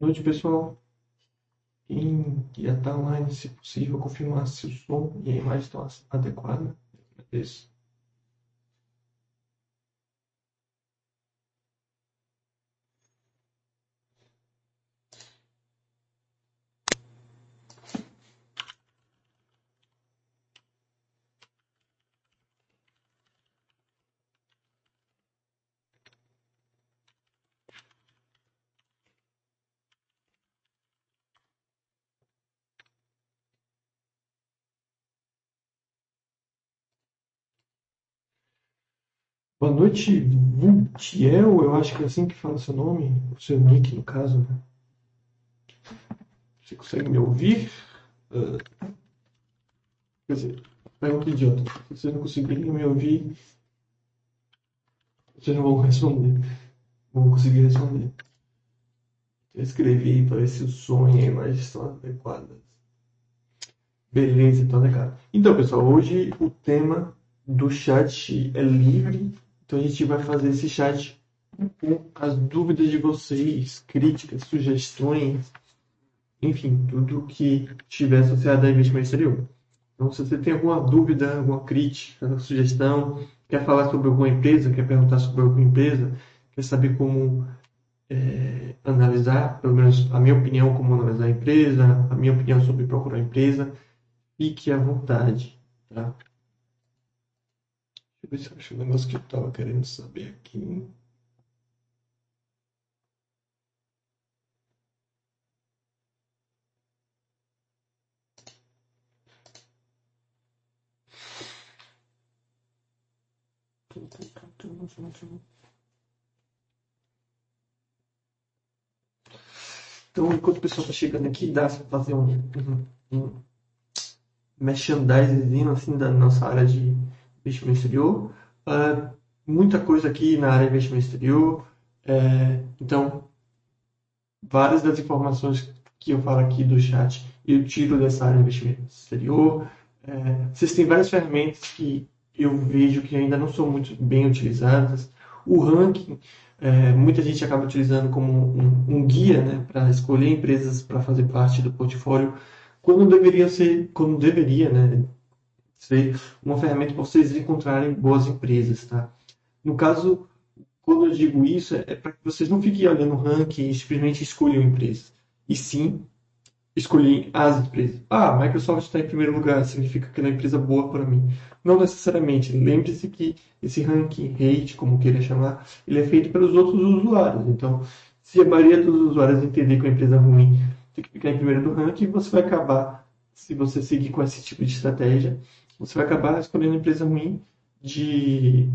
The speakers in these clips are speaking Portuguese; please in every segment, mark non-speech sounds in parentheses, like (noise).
noite, pessoal. Quem já está online, se possível, confirmar se o som e a imagem estão adequados. Isso. Boa noite, Vultiel, eu acho que é assim que fala seu nome, o seu nick no caso. Né? Você consegue me ouvir? Uh, quer dizer, pergunta idiota. Se vocês não conseguirem me ouvir, vocês não vão responder. Não vão conseguir responder. Eu escrevi para ver se o som e a imagem estão adequadas. Beleza, então, né, cara? Então, pessoal, hoje o tema do chat é livre então a gente vai fazer esse chat com as dúvidas de vocês, críticas, sugestões, enfim, tudo que estiver associado a investimento exterior. Então, se você tem alguma dúvida, alguma crítica, sugestão, quer falar sobre alguma empresa, quer perguntar sobre alguma empresa, quer saber como é, analisar, pelo menos a minha opinião, como analisar a empresa, a minha opinião sobre procurar empresa, fique à vontade. Tá? Deixa eu acho o negócio que eu estava querendo saber aqui. Então, enquanto o pessoal está chegando aqui, dá para fazer um, um, um assim da nossa área de investimento exterior. Uh, muita coisa aqui na área de investimento exterior. É, então, várias das informações que eu falo aqui do chat eu tiro dessa área de investimento exterior. É, vocês têm várias ferramentas que eu vejo que ainda não são muito bem utilizadas. O ranking, é, muita gente acaba utilizando como um, um guia né, para escolher empresas para fazer parte do portfólio, quando deveria ser, quando deveria, né, ser uma ferramenta para vocês encontrarem boas empresas, tá? No caso, quando eu digo isso, é para que vocês não fiquem olhando o ranking e simplesmente escolham empresas. E sim, escolher as empresas. Ah, a Microsoft está em primeiro lugar, significa que ela é uma empresa boa para mim. Não necessariamente. Lembre-se que esse ranking rate, como queira chamar, ele é feito pelos outros usuários. Então, se a maioria dos usuários entender que é uma empresa ruim tem que ficar em primeiro do ranking, você vai acabar, se você seguir com esse tipo de estratégia, você vai acabar escolhendo empresa ruim de,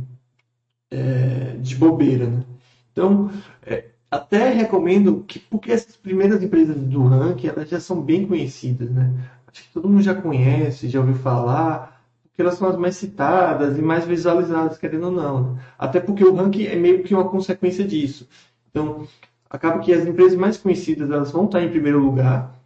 é, de bobeira. Né? Então, é, até recomendo que, porque essas primeiras empresas do ranking, elas já são bem conhecidas, né? Acho que todo mundo já conhece, já ouviu falar, porque elas são as mais citadas e mais visualizadas, querendo ou não. Né? Até porque o ranking é meio que uma consequência disso. Então, acaba que as empresas mais conhecidas, elas vão estar em primeiro lugar,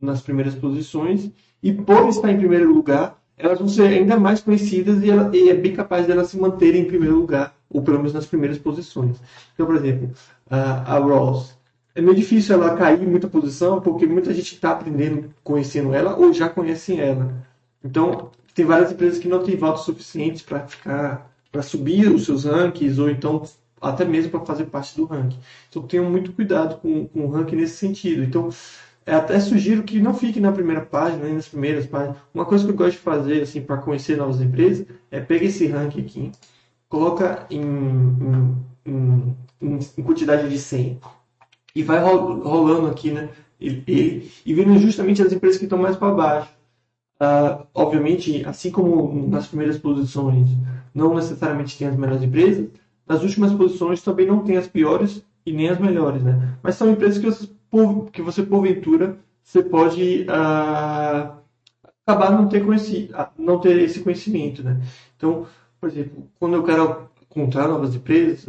nas primeiras posições, e por estar em primeiro lugar, elas vão ser ainda mais conhecidas e, ela, e é bem capaz delas se manterem em primeiro lugar, ou pelo menos nas primeiras posições. Então, por exemplo, a, a. É meio difícil ela cair em muita posição, porque muita gente está aprendendo, conhecendo ela, ou já conhecem ela. Então, tem várias empresas que não têm votos suficientes para ficar, para subir os seus rankings, ou então até mesmo para fazer parte do ranking. Então, tenham muito cuidado com, com o ranking nesse sentido. Então, até sugiro que não fique na primeira página, nem nas primeiras páginas. Uma coisa que eu gosto de fazer assim para conhecer novas empresas é pegar esse ranking aqui, coloca em, em, em, em quantidade de 100 e vai rolando aqui, né? Ele e vendo justamente as empresas que estão mais para baixo. Uh, obviamente, assim como nas primeiras posições não necessariamente tem as melhores empresas, nas últimas posições também não tem as piores e nem as melhores, né? Mas são empresas que vocês que você porventura você pode ah, acabar não ter conhecido, ah, não ter esse conhecimento, né? Então, por exemplo, quando eu quero encontrar novas empresas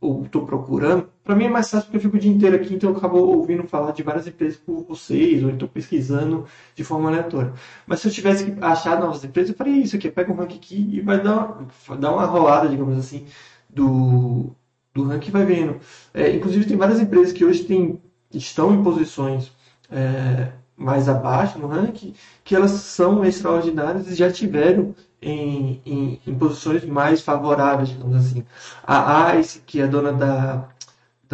ou estou procurando, para mim é mais fácil porque eu fico o dia inteiro aqui, então eu acabo ouvindo falar de várias empresas por vocês, ou então pesquisando de forma aleatória. Mas se eu tivesse que achar novas empresas, eu faria isso aqui, pega um ranking aqui e vai dar, dar uma rolada, digamos assim, do, do ranking vai vendo. É, inclusive tem várias empresas que hoje têm estão em posições é, mais abaixo no ranking, que elas são extraordinárias e já tiveram em, em, em posições mais favoráveis, digamos assim. A ICE, que é dona da,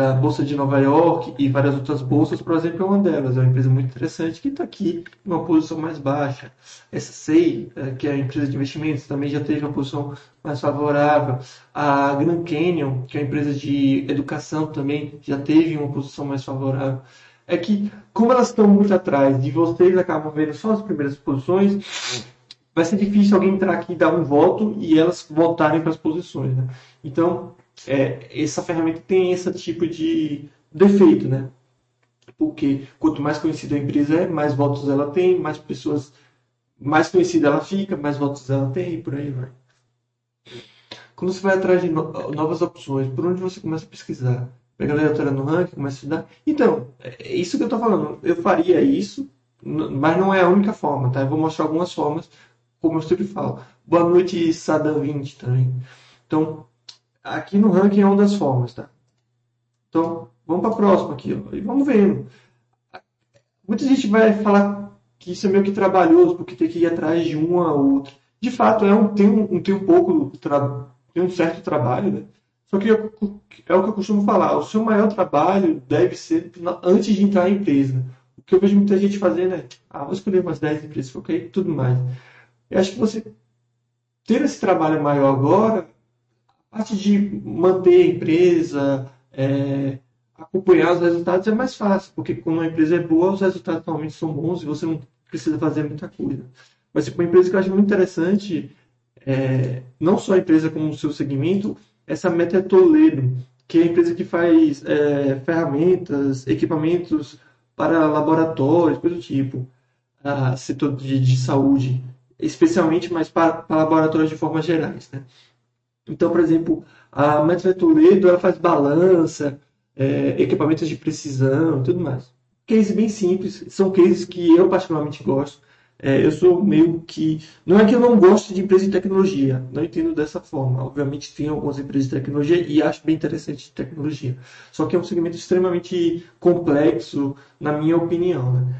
da Bolsa de Nova York e várias outras bolsas, por exemplo, é uma delas. É uma empresa muito interessante que está aqui em uma posição mais baixa. Essa SEI, é, que é a empresa de investimentos, também já teve uma posição mais favorável. A Grand Canyon, que é a empresa de educação, também já teve uma posição mais favorável. É que, como elas estão muito atrás e vocês acabam vendo só as primeiras posições, vai ser difícil alguém entrar aqui e dar um voto e elas voltarem para as posições. Né? Então, é, essa ferramenta tem esse tipo de defeito, né? Porque quanto mais conhecida a empresa é, mais votos ela tem, mais pessoas, mais conhecida ela fica, mais votos ela tem e por aí vai. Quando você vai atrás de novas opções, por onde você começa a pesquisar? Pega a aleatória no ranking, começa a estudar. Então, é isso que eu estou falando. Eu faria isso, mas não é a única forma, tá? Eu vou mostrar algumas formas, como eu sempre falo. Boa noite, Sada 20 também. Então, aqui no ranking é uma das formas, tá? Então, vamos para a próxima aqui, ó, e vamos vendo. Muita gente vai falar que isso é meio que trabalhoso, porque tem que ir atrás de uma ou outra. De fato, é um, tem, um, tem um pouco, tem um certo trabalho, né? Só que eu, é o que eu costumo falar, o seu maior trabalho deve ser antes de entrar em empresa. O que eu vejo muita gente fazendo é, ah, vou escolher umas 10 empresas, ok, tudo mais. Eu acho que você ter esse trabalho maior agora a parte de manter a empresa, é, acompanhar os resultados é mais fácil, porque quando uma empresa é boa, os resultados normalmente são bons e você não precisa fazer muita coisa. Mas tipo, uma empresa que eu acho muito interessante, é, não só a empresa como o seu segmento, essa Meta é Toledo, que é a empresa que faz é, ferramentas, equipamentos para laboratórios, coisa do tipo, a setor de, de saúde, especialmente, mas para, para laboratórios de forma gerais, né? Então, por exemplo, a Metro Toledo ela faz balança, é, equipamentos de precisão tudo mais. Cases bem simples, são cases que eu particularmente gosto. É, eu sou meio que. Não é que eu não gosto de empresa de tecnologia, não entendo dessa forma. Obviamente, tem algumas empresas de tecnologia e acho bem interessante de tecnologia. Só que é um segmento extremamente complexo, na minha opinião. Né?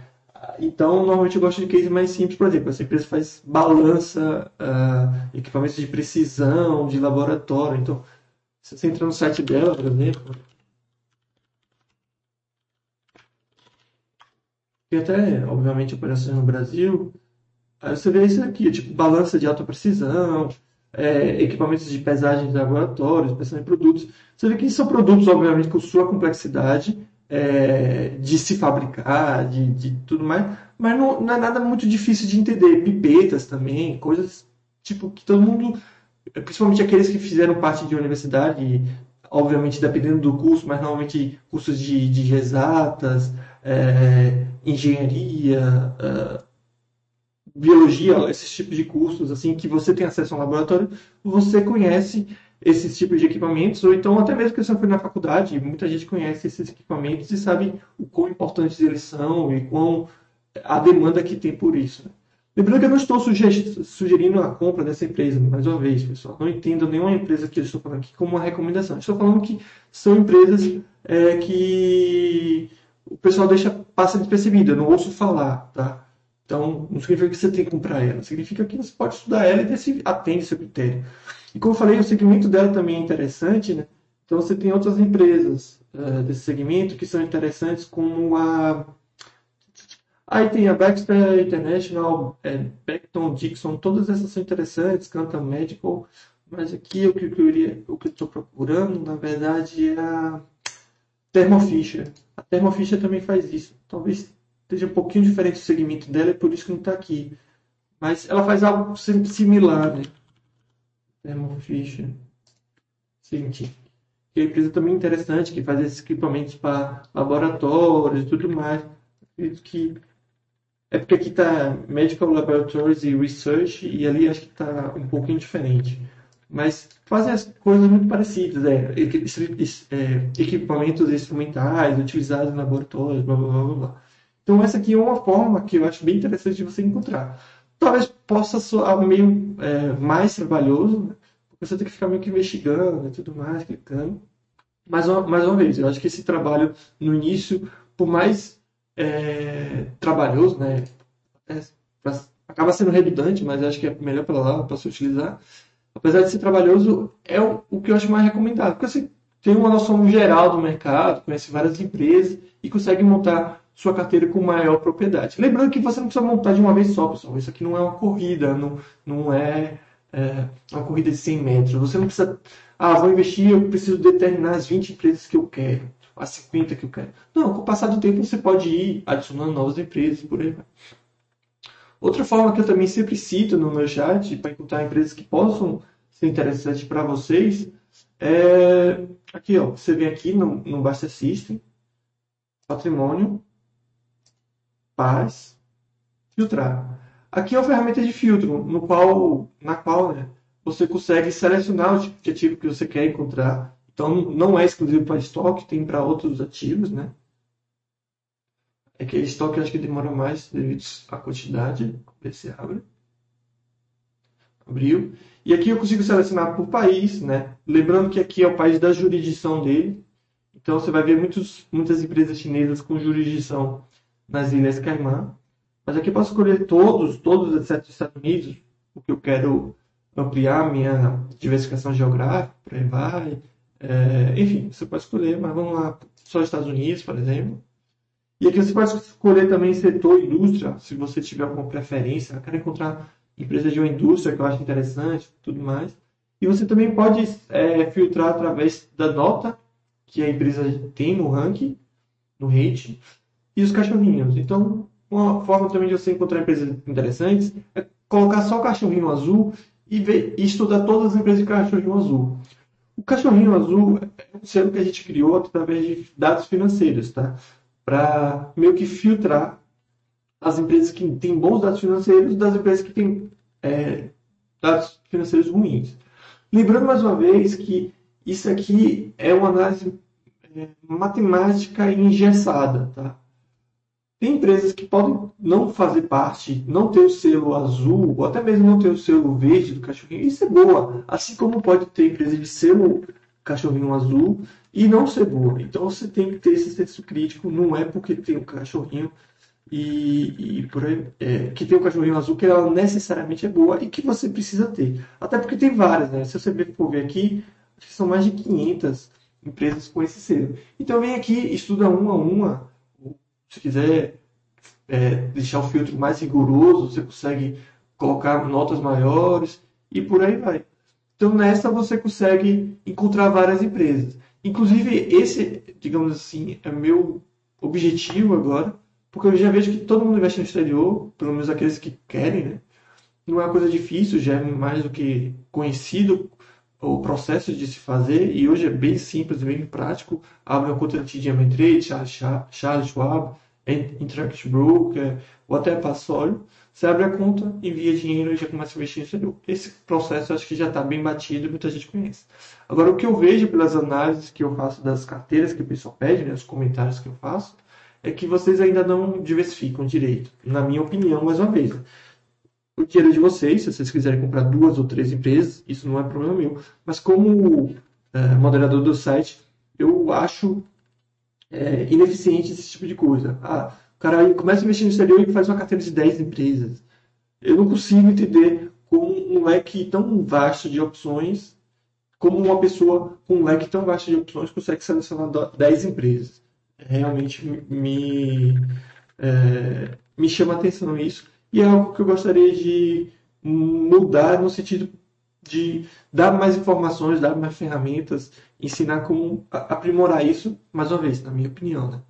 Então, normalmente eu gosto de case mais simples, por exemplo, essa empresa faz balança, uh, equipamentos de precisão, de laboratório. Então, se você entra no site dela, por exemplo, tem até, obviamente, operações no Brasil, aí você vê isso aqui, tipo, balança de alta precisão, é, equipamentos de pesagem de laboratórios, pesagem de produtos. Você vê que são produtos, obviamente, com sua complexidade, é, de se fabricar, de, de tudo mais, mas não, não, é nada muito difícil de entender. Pipetas também, coisas tipo que todo mundo, principalmente aqueles que fizeram parte de universidade, obviamente dependendo do curso, mas normalmente cursos de, de exatas, é, engenharia, é, biologia, esses tipos de cursos assim que você tem acesso a um laboratório, você conhece esses tipos de equipamentos, ou então até mesmo que você foi na faculdade, muita gente conhece esses equipamentos e sabe o quão importantes eles são e quão a demanda que tem por isso. Lembrando que eu não estou sugerindo a compra dessa empresa, mais uma vez, pessoal. Não entendo nenhuma empresa que eu estou falando aqui como uma recomendação. Estou falando que são empresas é, que o pessoal deixa passa despercebido, eu não ouço falar, tá? Então, não significa que você tem que comprar ela, significa que você pode estudar ela e ver se atende seu critério. E como eu falei, o segmento dela também é interessante, né? Então você tem outras empresas uh, desse segmento que são interessantes, como a. Aí tem a Baxter International, é, Beckton, Dixon, todas essas são interessantes, Cantam Medical, mas aqui o que eu o estou procurando, na verdade, é a Thermo Fisher. A Thermo Fisher também faz isso. Talvez esteja um pouquinho diferente do segmento dela, é por isso que não está aqui. Mas ela faz algo similar, né? Thermo Fisher Scientific. Que é uma empresa também interessante, que faz esses equipamentos para laboratórios e tudo mais. Acredito que é porque aqui está Medical Laboratories e Research e ali acho que está um pouquinho diferente. Mas fazem as coisas muito parecidas, é, é, equipamentos instrumentais utilizados em laboratórios, blá, blá, blá, blá. Então essa aqui é uma forma que eu acho bem interessante de você encontrar talvez possa soar meio é, mais trabalhoso, né? porque você tem que ficar meio que investigando e tudo mais, clicando. Mas, mais uma vez, eu acho que esse trabalho no início por mais é, trabalhoso, né? É, pra, acaba sendo redundante, mas acho que é melhor palavra para se utilizar. Apesar de ser trabalhoso, é o, o que eu acho mais recomendado. Porque você tem uma noção geral do mercado, conhece várias empresas e consegue montar sua carteira com maior propriedade. Lembrando que você não precisa montar de uma vez só, pessoal. Isso aqui não é uma corrida, não, não é, é uma corrida de 100 metros. Você não precisa, ah, vou investir, eu preciso determinar as 20 empresas que eu quero, as 50 que eu quero. Não, com o passar do tempo você pode ir adicionando novas empresas, por aí vai. Outra forma que eu também sempre cito no meu chat para encontrar empresas que possam ser interessantes para vocês é aqui, ó. Você vem aqui no, no Basta System, patrimônio, paz, filtrar. Aqui é uma ferramenta de filtro, no qual, na qual né, você consegue selecionar o tipo de ativo que você quer encontrar. Então, não é exclusivo para estoque, tem para outros ativos, né? É que estoque acho que demora mais devido à quantidade. Ver se abre. Abriu. E aqui eu consigo selecionar por país, né? Lembrando que aqui é o país da jurisdição dele. Então você vai ver muitos, muitas empresas chinesas com jurisdição nas Ilhas Caimã. Mas aqui posso escolher todos, todos exceto os Estados Unidos, porque eu quero ampliar minha diversificação geográfica, por aí vai. É, enfim, você pode escolher, mas vamos lá, só Estados Unidos, por exemplo. E aqui você pode escolher também setor indústria, se você tiver alguma preferência. Eu quero encontrar empresas de uma indústria que eu acho interessante, tudo mais. E você também pode é, filtrar através da nota que a empresa tem no ranking, no rating, e os cachorrinhos. Então, uma forma também de você encontrar empresas interessantes é colocar só o cachorrinho azul e, ver, e estudar todas as empresas de cachorrinho azul. O cachorrinho azul é um selo que a gente criou através de dados financeiros, tá? Para meio que filtrar as empresas que têm bons dados financeiros das empresas que têm é, dados financeiros ruins. Lembrando mais uma vez que isso aqui é uma análise é, matemática engessada, tá? Tem empresas que podem não fazer parte, não ter o selo azul, ou até mesmo não ter o selo verde do cachorrinho. Isso é boa. Assim como pode ter empresa de selo cachorrinho azul e não ser boa. Então você tem que ter esse senso crítico. Não é porque tem um cachorrinho e, e por aí, é, que tem um cachorrinho azul que ela necessariamente é boa e que você precisa ter. Até porque tem várias, né? Se você for ver aqui, são mais de 500 empresas com esse selo. Então vem aqui, estuda uma a uma se quiser é, deixar o filtro mais rigoroso, você consegue colocar notas maiores e por aí vai. Então nessa você consegue encontrar várias empresas. Inclusive esse, digamos assim, é meu objetivo agora, porque eu já vejo que todo mundo investe no exterior, pelo menos aqueles que querem, né? Não é uma coisa difícil, já é mais do que conhecido o processo de se fazer e hoje é bem simples, bem prático. Abre uma conta de Diametrade, Charles Schwab, Interact Broker ou até Passólio. Você abre a conta, envia dinheiro e já começa a investir no exterior. Esse processo acho que já está bem batido e muita gente conhece. Agora, o que eu vejo pelas análises que eu faço das carteiras que o pessoal pede, né, os comentários que eu faço, é que vocês ainda não diversificam direito. Na minha opinião, mais uma vez o dinheiro de vocês, se vocês quiserem comprar duas ou três empresas, isso não é problema meu. Mas como é, moderador do site, eu acho é, ineficiente esse tipo de coisa. Ah, o cara começa a investir no exterior e faz uma carteira de 10 empresas. Eu não consigo entender como um leque tão vasto de opções, como uma pessoa com um leque tão vasto de opções consegue selecionar 10 empresas. Realmente me, é, me chama a atenção isso e é algo que eu gostaria de mudar no sentido de dar mais informações, dar mais ferramentas, ensinar como aprimorar isso, mais uma vez, na minha opinião. Né?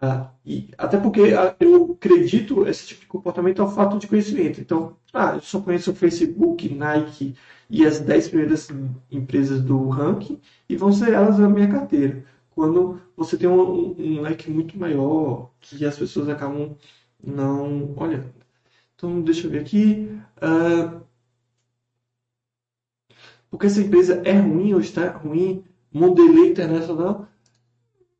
Ah, e até porque ah, eu acredito esse tipo de comportamento ao fato de conhecimento. Então, ah, eu só conheço o Facebook, Nike e as 10 primeiras empresas do ranking e vão ser elas na minha carteira. Quando você tem um, um leque muito maior que as pessoas acabam não olhando. Então, deixa eu ver aqui. Uh, porque essa empresa é ruim ou está ruim? Mondelez Internacional?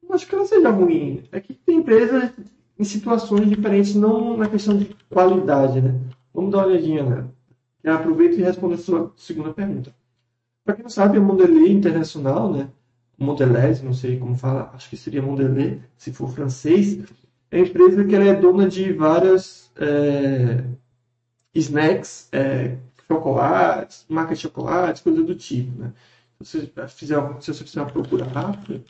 Não acho que ela seja ruim. É que tem empresas em situações diferentes, não na questão de qualidade, né? Vamos dar uma olhadinha, né? Eu aproveito e respondo a sua segunda pergunta. Para quem não sabe, a Mondelez Internacional, né? Mondelez, não sei como fala, acho que seria Mondelez, se for francês, é uma empresa que ela é dona de várias é, snacks, é, chocolates, marca de chocolates, coisa do tipo, né? Se você fizer, se você fizer uma procura rápida,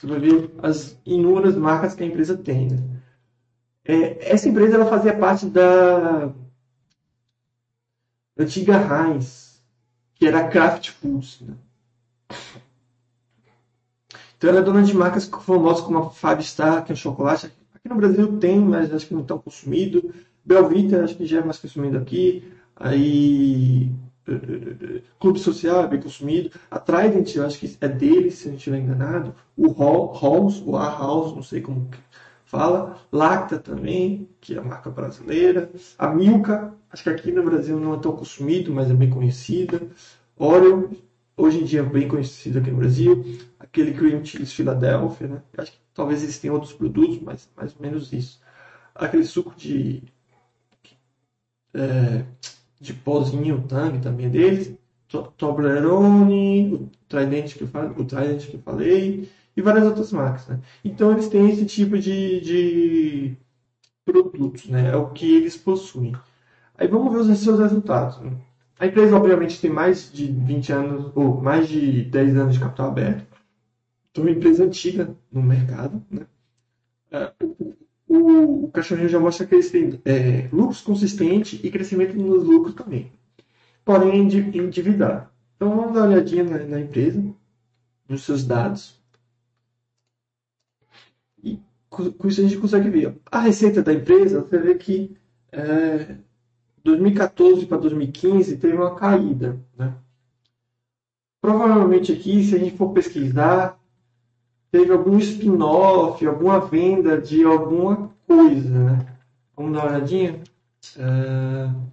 você vai ver as inúmeras marcas que a empresa tem. Né? É, essa empresa ela fazia parte da antiga Heinz, que era Kraft Foods. Né? Então ela é dona de marcas famosas como a Fab Star, que é chocolate. Aqui no Brasil tem, mas acho que não tão consumido. Belvita, acho que já é mais consumido aqui. Aí Clube Social é bem consumido. A Trident, eu acho que é dele, se não estiver enganado. O Halls, o A House, não sei como fala. Lacta também, que é a marca brasileira. A Milka, acho que aqui no Brasil não é tão consumido, mas é bem conhecida. Oreo, hoje em dia bem conhecido aqui no Brasil. Aquele Cream Cheese Philadelphia, né? Acho que talvez eles tenham outros produtos, mas mais ou menos isso. Aquele suco de. É, de pozinho, Tang também é deles, Toblerone, o Trident que eu falei, o Trident que falei e várias outras marcas, né? Então eles têm esse tipo de, de produtos, né? É o que eles possuem. Aí vamos ver os seus resultados. Né? A empresa obviamente tem mais de 20 anos ou mais de 10 anos de capital aberto. Então é uma empresa antiga no mercado, né? É, o, o cachorrinho já mostra que eles têm é, lucros consistentes e crescimento nos lucros também. Porém, endividado. Então, vamos dar uma olhadinha na, na empresa, nos seus dados. E com isso a gente consegue ver. A receita da empresa, você vê que é, 2014 para 2015 teve uma caída. Né? Provavelmente aqui, se a gente for pesquisar, teve algum spin-off, alguma venda de alguma coisa, né? Vamos dar uma olhadinha? Uh...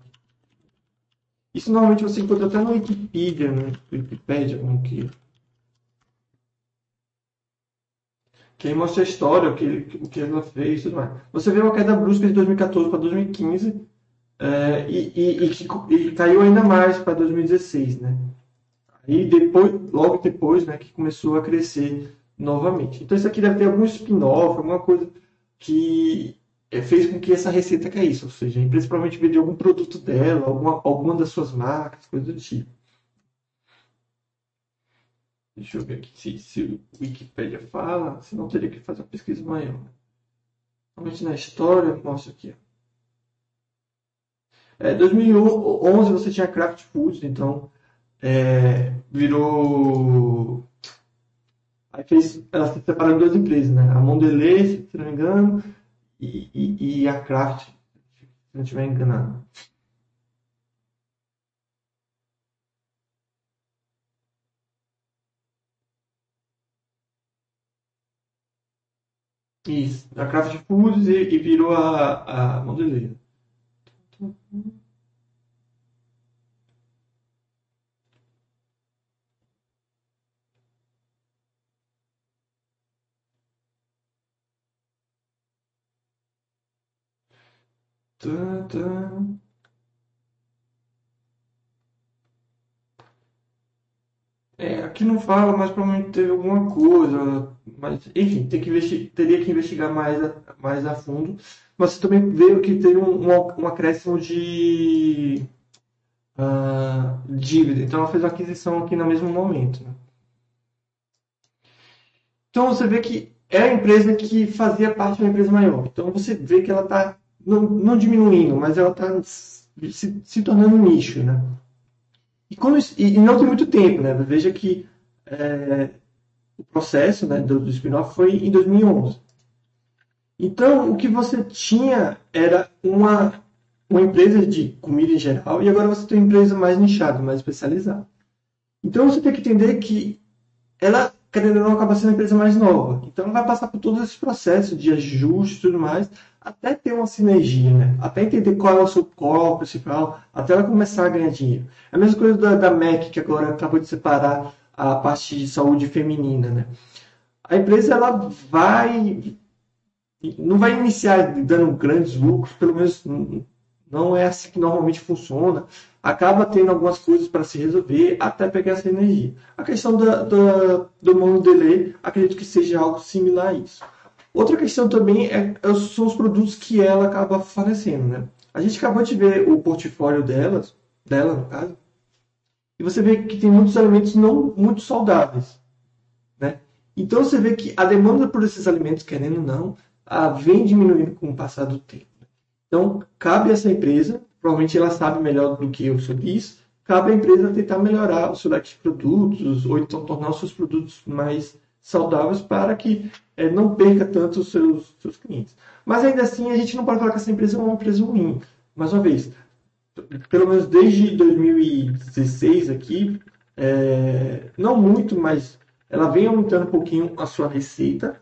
Isso normalmente você encontra até no Wikipedia, no Wikipedia, como que... Que mostra a história, o que, o que ela fez e tudo mais. Você vê uma queda brusca de 2014 para 2015 é, e, e, e, e, caiu ainda mais para 2016, né? Aí depois, logo depois, né, que começou a crescer novamente. Então isso aqui deve ter algum spin-off, alguma coisa que é, fez com que essa receita caísse. Ou seja, a empresa provavelmente vendeu algum produto dela, alguma, alguma das suas marcas, coisa do tipo. Deixa eu ver aqui se, se o Wikipedia fala, senão teria que fazer uma pesquisa maior. Normalmente na história, mostra aqui. É, 2011 você tinha Kraft Foods, então é, virou Aí fez, ela se separou em duas empresas, né? A Mondelez, se não me engano, e, e, e a Kraft, se não estiver enganado. Isso, a Kraft Foods e, e virou a, a Mondelez. É, aqui não fala, mas provavelmente teve alguma coisa. Mas, enfim, tem que teria que investigar mais a, mais a fundo. Mas você também vê que teve um, um, um acréscimo de uh, dívida. Então ela fez uma aquisição aqui no mesmo momento. Né? Então você vê que é a empresa que fazia parte de uma empresa maior. Então você vê que ela está não, não diminuindo, mas ela está se, se tornando um nicho, né? E, quando, e, e, não tem muito tempo, né? Veja que é, o processo né, do, do spin-off foi em 2011. Então, o que você tinha era uma, uma empresa de comida em geral e agora você tem uma empresa mais nichada, mais especializada. Então, você tem que entender que ela, querendo ou não, acaba sendo uma empresa mais nova. Então, ela vai passar por todos esses processos de ajuste e tudo mais até ter uma sinergia, né? até entender qual é o seu core principal, até ela começar a ganhar dinheiro. É a mesma coisa da, da MEC, que agora acabou de separar a parte de saúde feminina. Né? A empresa ela vai não vai iniciar dando grandes lucros, pelo menos Não é assim que normalmente funciona. Acaba tendo algumas coisas para se resolver até pegar essa energia. A questão da, da, do mono delay, acredito que seja algo similar a isso. Outra questão também é, é são os produtos que ela acaba fornecendo. Né? A gente acabou de ver o portfólio delas, dela, no caso, e você vê que tem muitos alimentos não muito saudáveis. Né? Então você vê que a demanda por esses alimentos, querendo ou não, a, vem diminuindo com o passar do tempo. Então, cabe a essa empresa, provavelmente ela sabe melhor do que eu sobre isso, cabe à empresa tentar melhorar o seu leque de produtos, ou então tornar os seus produtos mais saudáveis para que é, não perca tanto os seus, seus clientes. Mas ainda assim, a gente não pode falar que essa empresa é uma empresa ruim. Mais uma vez, pelo menos desde 2016 aqui, é, não muito, mas ela vem aumentando um pouquinho a sua receita.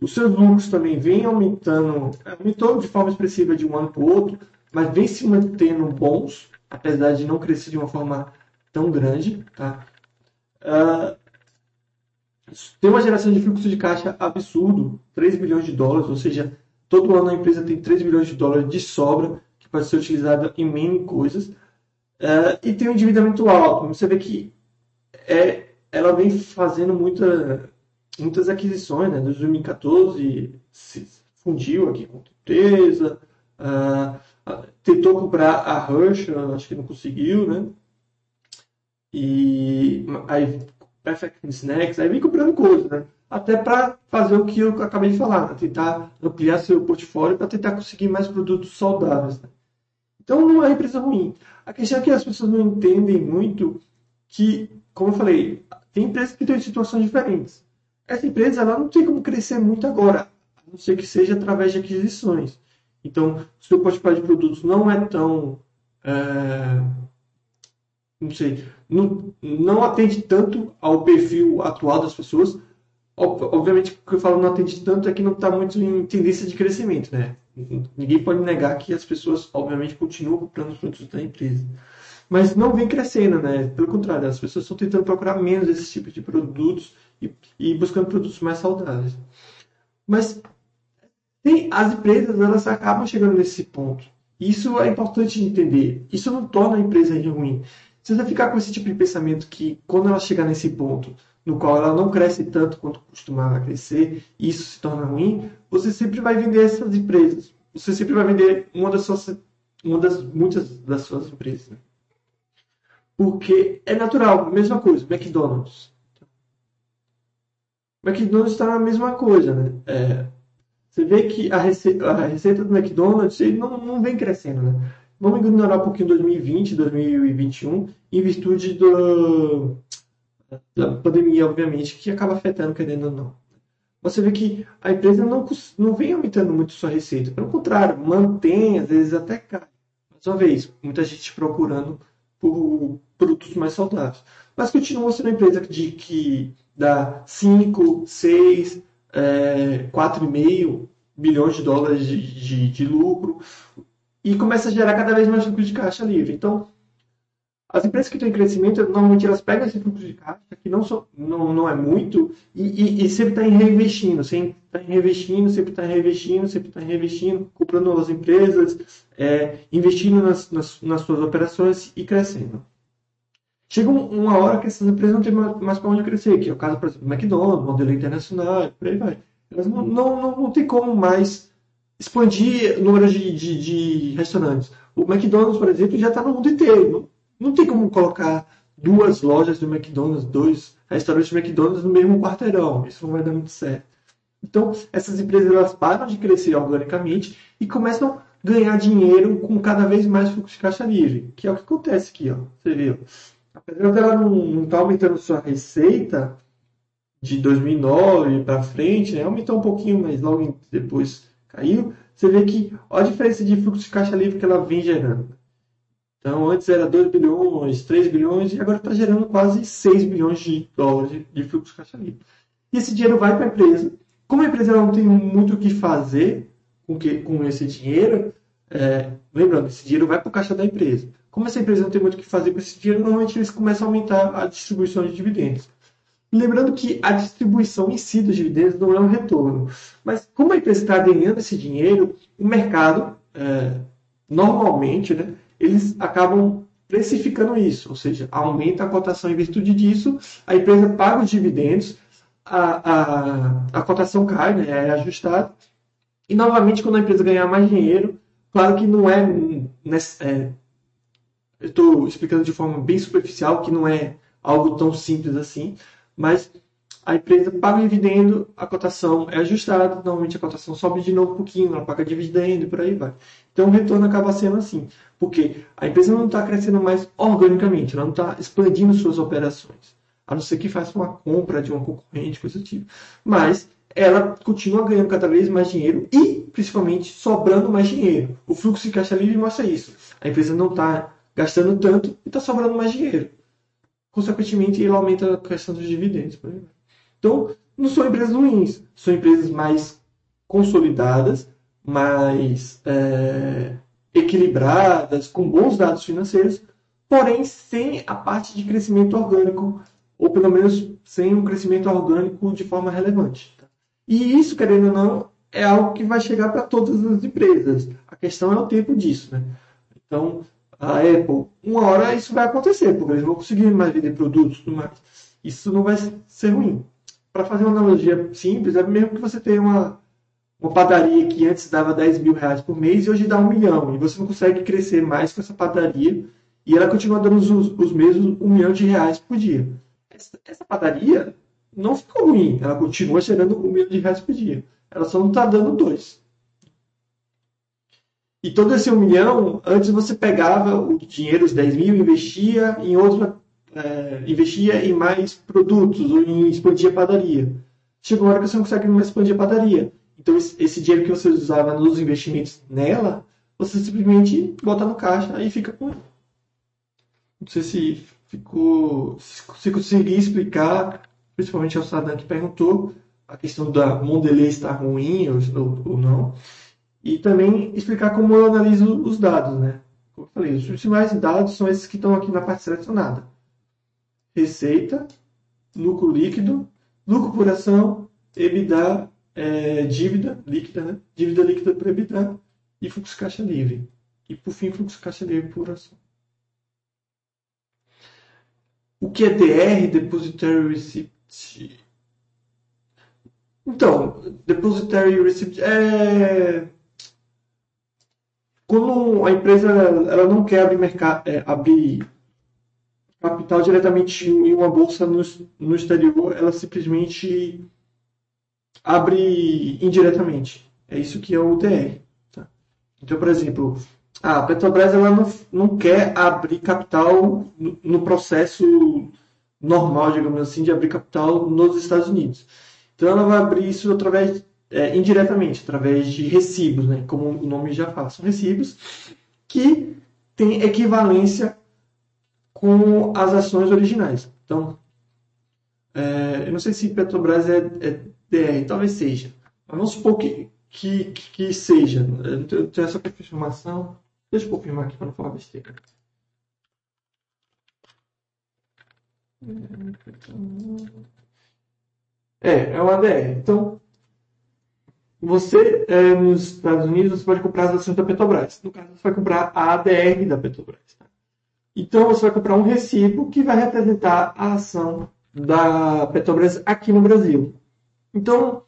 Os seus lucros também vêm aumentando, aumentou de forma expressiva de um ano para o outro, mas vem se mantendo bons, apesar de não crescer de uma forma tão grande. Tá? Uh, tem uma geração de fluxo de caixa absurdo, 3 bilhões de dólares, ou seja, todo ano a empresa tem 3 bilhões de dólares de sobra que pode ser utilizada em mini coisas. Uh, e tem um endividamento alto. Você vê que é, ela vem fazendo muita, muitas aquisições, né? Desde 2014 se fundiu aqui com a empresa, uh, tentou comprar a Herschel, acho que não conseguiu, né? E aí Perfect Snacks, aí vem comprando coisas, né? Até para fazer o que eu acabei de falar, né? tentar ampliar seu portfólio para tentar conseguir mais produtos saudáveis. Né? Então não é empresa ruim. A questão é que as pessoas não entendem muito que, como eu falei, tem empresas que têm situações diferentes. Essa empresa ela não tem como crescer muito agora, a não ser que seja através de aquisições. Então, seu portfólio de produtos não é tão. É, não sei, não, não atende tanto ao perfil atual das pessoas. Obviamente, o que eu falo não atende tanto é que não está muito em tendência de crescimento, né? Ninguém pode negar que as pessoas, obviamente, continuam comprando os produtos da empresa. Mas não vem crescendo, né? Pelo contrário, as pessoas estão tentando procurar menos esse tipo de produtos e, e buscando produtos mais saudáveis. Mas tem, as empresas, elas acabam chegando nesse ponto. Isso é importante entender. Isso não torna a empresa ruim. Se você ficar com esse tipo de pensamento que quando ela chegar nesse ponto no qual ela não cresce tanto quanto costumava crescer, e isso se torna ruim, você sempre vai vender essas empresas. Você sempre vai vender uma das suas, uma das muitas das suas empresas. Né? Porque é natural, mesma coisa, McDonald's. McDonald's está na mesma coisa, né? É, você vê que a receita, a receita do McDonald's ele não, não vem crescendo, né? Vamos ignorar um pouquinho 2020, 2021, em virtude do, da pandemia, obviamente, que acaba afetando, querendo ou não. Você vê que a empresa não, não vem aumentando muito sua receita. Pelo contrário, mantém, às vezes até cai. Mais uma vez, muita gente procurando por produtos mais saudáveis. Mas continua sendo uma empresa de, que dá 5, 6, é, 4,5 bilhões de dólares de, de, de lucro e começa a gerar cada vez mais fluxo de caixa livre. Então, as empresas que estão em crescimento, normalmente elas pegam esse fluxo de caixa, que não, so, não, não é muito, e, e, e sempre está reinvestindo, sempre está reinvestindo, sempre está reinvestindo, sempre está reinvestindo, comprando novas empresas, é, investindo nas, nas, nas, suas operações e crescendo. Chega uma hora que essas empresas não têm mais, mais para onde crescer, que é o caso, por exemplo, do McDonald's, modelo internacional, por aí vai. Elas não, não, não, não tem como mais expandir o número de, de, de restaurantes. O McDonald's, por exemplo, já está no mundo inteiro. Não tem como colocar duas lojas do McDonald's, dois restaurantes do McDonald's no mesmo quarteirão. Isso não vai dar muito certo. Então, essas empresas elas param de crescer organicamente e começam a ganhar dinheiro com cada vez mais fluxo de caixa livre, que é o que acontece aqui, ó. Você viu? Apesar dela não estar tá aumentando sua receita de 2009 para frente, né? aumentou um pouquinho, mas logo depois caiu. Você vê que olha a diferença de fluxo de caixa livre que ela vem gerando. Então, antes era 2 bilhões, 3 bilhões, e agora está gerando quase 6 bilhões de dólares de fluxo de caixa livre. E esse dinheiro vai para a empresa. Como a empresa não tem muito o que fazer com, que, com esse dinheiro, é, lembrando, esse dinheiro vai para o caixa da empresa. Como essa empresa não tem muito o que fazer com esse dinheiro, normalmente eles começam a aumentar a distribuição de dividendos. Lembrando que a distribuição em si dos dividendos não é um retorno. Mas como a empresa está ganhando esse dinheiro, o mercado é, normalmente, né, eles acabam precificando isso, ou seja, aumenta a cotação em virtude disso, a empresa paga os dividendos, a, a, a cotação cai, né, é ajustada, e novamente quando a empresa ganhar mais dinheiro, claro que não é, é eu estou explicando de forma bem superficial, que não é algo tão simples assim, mas a empresa paga o dividendo, a cotação é ajustada, normalmente a cotação sobe de novo um pouquinho, ela paga dividendo e por aí vai. Então o retorno acaba sendo assim, porque a empresa não está crescendo mais organicamente, ela não está expandindo suas operações, a não ser que faça uma compra de uma concorrente, coisa do tipo. Mas ela continua ganhando cada vez mais dinheiro e, principalmente, sobrando mais dinheiro. O fluxo de caixa livre mostra isso. A empresa não está gastando tanto e está sobrando mais dinheiro. Consequentemente, ele aumenta a questão dos dividendos. Então, não são empresas ruins, são empresas mais consolidadas, mais é, equilibradas, com bons dados financeiros, porém sem a parte de crescimento orgânico, ou pelo menos sem um crescimento orgânico de forma relevante. E isso, querendo ou não, é algo que vai chegar para todas as empresas. A questão é o tempo disso. Né? Então, a Apple, uma hora isso vai acontecer, porque eles vão conseguir mais vender produtos tudo mais. Isso não vai ser ruim. Para fazer uma analogia simples, é mesmo que você tenha uma, uma padaria que antes dava 10 mil reais por mês e hoje dá um milhão, e você não consegue crescer mais com essa padaria, e ela continua dando os, os mesmos um milhão de reais por dia. Essa, essa padaria não ficou ruim, ela continua gerando um milhão de reais por dia. Ela só não está dando dois. E todo esse um milhão, antes você pegava o dinheiro, os 10 mil, investia em outra, é, investia em mais produtos, ou em expandir a padaria. Chegou uma hora que você não consegue mais expandir a padaria. Então esse dinheiro que você usava nos investimentos nela, você simplesmente bota no caixa e fica com. Não sei se ficou. Se consegui explicar, principalmente ao Saddam que perguntou, a questão da Mondelez estar ruim ou, ou não e também explicar como eu analiso os dados, né? Como eu falei, os principais dados são esses que estão aqui na parte selecionada. Receita, lucro líquido, lucro por ação, EBITDA, é, dívida líquida, né? Dívida líquida por EBITDA e fluxo caixa livre. E por fim, fluxo caixa livre por ação. O que é DR, Depositary Receipt? Então, Depositary Receipt é quando a empresa ela não quer abrir, mercado, é, abrir capital diretamente em uma bolsa no, no exterior, ela simplesmente abre indiretamente. É isso que é o DR. Tá? Então, por exemplo, a Petrobras ela não, não quer abrir capital no, no processo normal, digamos assim, de abrir capital nos Estados Unidos. Então, ela vai abrir isso através é, indiretamente, através de recibos, né? como o nome já fala, são recibos que têm equivalência com as ações originais. Então, é, eu não sei se Petrobras é, é DR, talvez seja, mas vamos supor que, que, que seja. Eu tenho essa confirmação. Deixa eu confirmar aqui para não falar besteira. É, é uma DR. Então, você, é, nos Estados Unidos, você pode comprar as ações da Petrobras. No caso, você vai comprar a ADR da Petrobras. Tá? Então, você vai comprar um recibo que vai representar a ação da Petrobras aqui no Brasil. Então,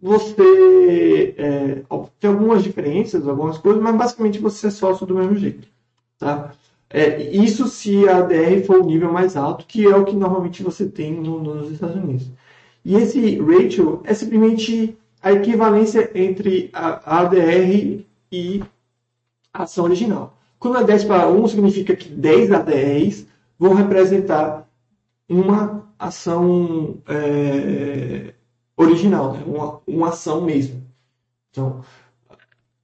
você é, tem algumas diferenças, algumas coisas, mas basicamente você é sócio do mesmo jeito. Tá? É, isso se a ADR for o nível mais alto, que é o que normalmente você tem no, nos Estados Unidos. E esse ratio é simplesmente a equivalência entre a ADR e a ação original. Quando é 10 para 1, significa que 10 ADRs vão representar uma ação é, original, né? uma, uma ação mesmo. Então,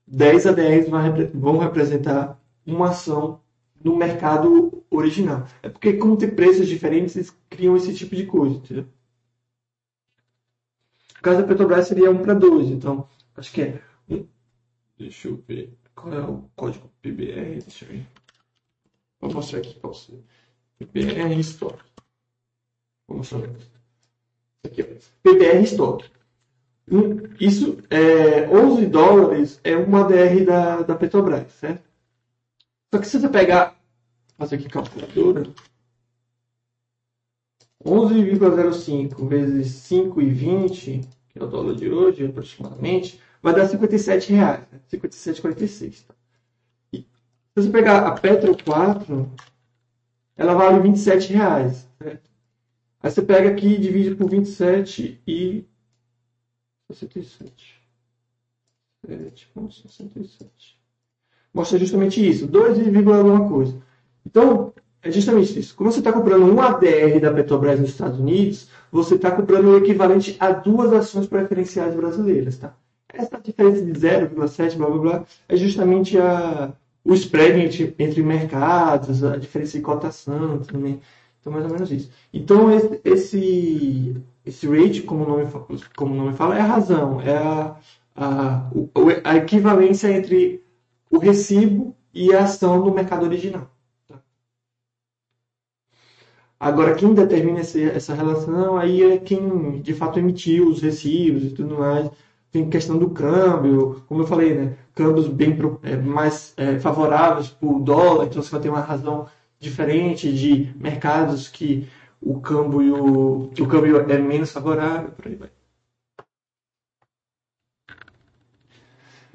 10 ADRs vão representar uma ação no mercado original. É porque, como tem preços diferentes, eles criam esse tipo de coisa. Entendeu? No caso da Petrobras seria 1 para 2, então acho que é. Deixa eu ver. Qual é o código PBR? Deixa eu ver. Vou mostrar aqui para você. PBR Stock. Vou mostrar aqui. Ó. PBR Stock. Isso é 11 dólares é uma ADR da, da Petrobras, certo? Só que se você pegar, fazer aqui calculadora, 11,05 vezes 5,20, que é o dólar de hoje aproximadamente, vai dar 57 reais, né? 57,46. Tá? se você pegar a Petro 4, ela vale 27 reais. Certo? Aí você pega aqui e divide por 27 e 67. 7,67. Mostra justamente isso, 2, alguma coisa. Então, é justamente isso. Como você está comprando um ADR da Petrobras nos Estados Unidos, você está comprando o equivalente a duas ações preferenciais brasileiras. Tá? Essa diferença de 0,7, blá blá blá, é justamente a, o spread entre, entre mercados, a diferença de cotação também. Então, mais ou menos isso. Então, esse, esse rate, como o nome, como o nome fala, é a razão, é a, a, a equivalência entre o recibo e a ação do mercado original. Agora, quem determina essa relação aí é quem de fato emitiu os recibos e tudo mais. Tem questão do câmbio, como eu falei, né? Câmbios bem é, mais é, favoráveis para o dólar, então você vai ter uma razão diferente de mercados que o câmbio, o câmbio é menos favorável, por aí vai.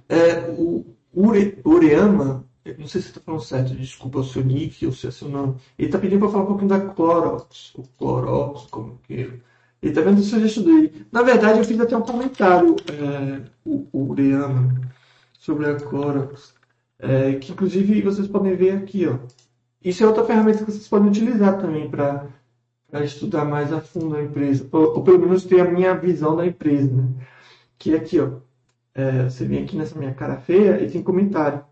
É, o Ure, Ureama, não sei se está falando certo, desculpa o seu nick ou se é seu nome. Ele está pedindo para falar um pouquinho da Clorox, o Clorox, como que. Ele está vendo eu já estudei. Na verdade, eu fiz até um comentário, é, o, o sobre a Clorox, é, que inclusive vocês podem ver aqui, ó. Isso é outra ferramenta que vocês podem utilizar também para estudar mais a fundo a empresa, ou, ou, pelo menos ter a minha visão da empresa, né? Que é aqui, ó. É, você vem aqui nessa minha cara feia e tem comentário.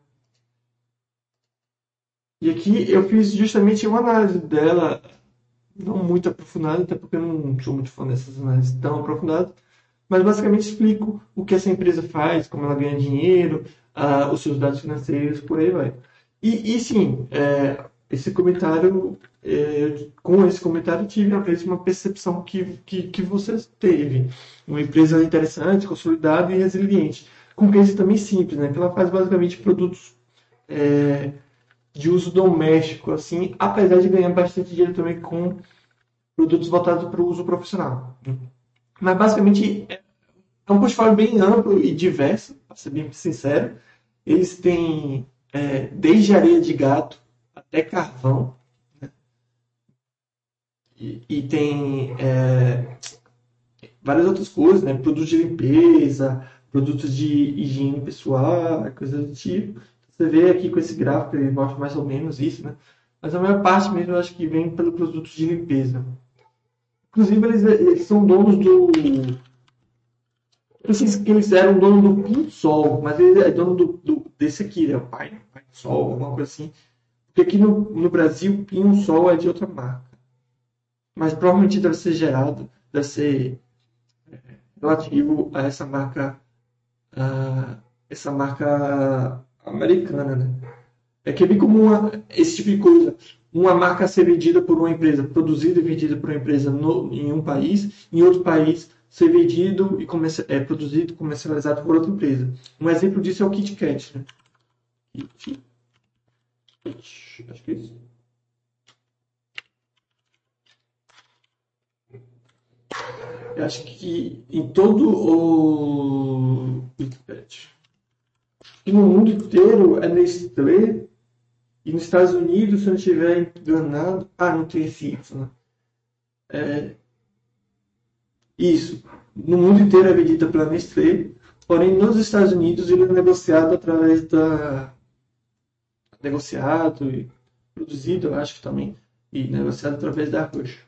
E aqui eu fiz justamente uma análise dela, não muito aprofundada, até porque eu não sou muito fã dessas análises tão aprofundadas, mas basicamente explico o que essa empresa faz, como ela ganha dinheiro, uh, os seus dados financeiros, por aí vai. E, e sim, é, esse comentário, é, com esse comentário, tive a mesma percepção que, que, que você teve. Uma empresa interessante, consolidada e resiliente. Com case também simples, né? Que ela faz basicamente produtos é, de uso doméstico, assim, apesar de ganhar bastante dinheiro também com produtos voltados para o uso profissional. Mas basicamente é um portfólio bem amplo e diverso, para ser bem sincero. Eles têm é, desde areia de gato até carvão. Né? E, e, tem é, várias outras coisas, né? Produtos de limpeza, produtos de higiene pessoal, coisas do tipo. Você vê aqui com esse gráfico, ele mostra mais ou menos isso, né? Mas a maior parte mesmo eu acho que vem pelos produtos de limpeza. Inclusive, eles, eles são donos do. Eu sei se eles eram dono do Pinho Sol, mas ele é dono do, do, desse aqui, né? O Pai, Pai Sol, alguma coisa assim. Porque aqui no, no Brasil, Pinho Sol é de outra marca. Mas provavelmente deve ser gerado, deve ser é, relativo a essa marca, a essa marca americana, né? É que é bem comum esse tipo de coisa. Uma marca ser vendida por uma empresa, produzida e vendida por uma empresa no, em um país, em outro país ser vendido e comerci é, produzido e comercializado por outra empresa. Um exemplo disso é o Kit Kat. Né? Kit Acho que é isso. Eu acho que em todo o. E no mundo inteiro é Nestlé. E nos Estados Unidos, se eu não estiver enganado. Ah, não tem esse Y. É... Isso. No mundo inteiro é vendida pela Nestlé. Porém, nos Estados Unidos, ele é negociado através da negociado e produzido, eu acho que também, e negociado através da Rush.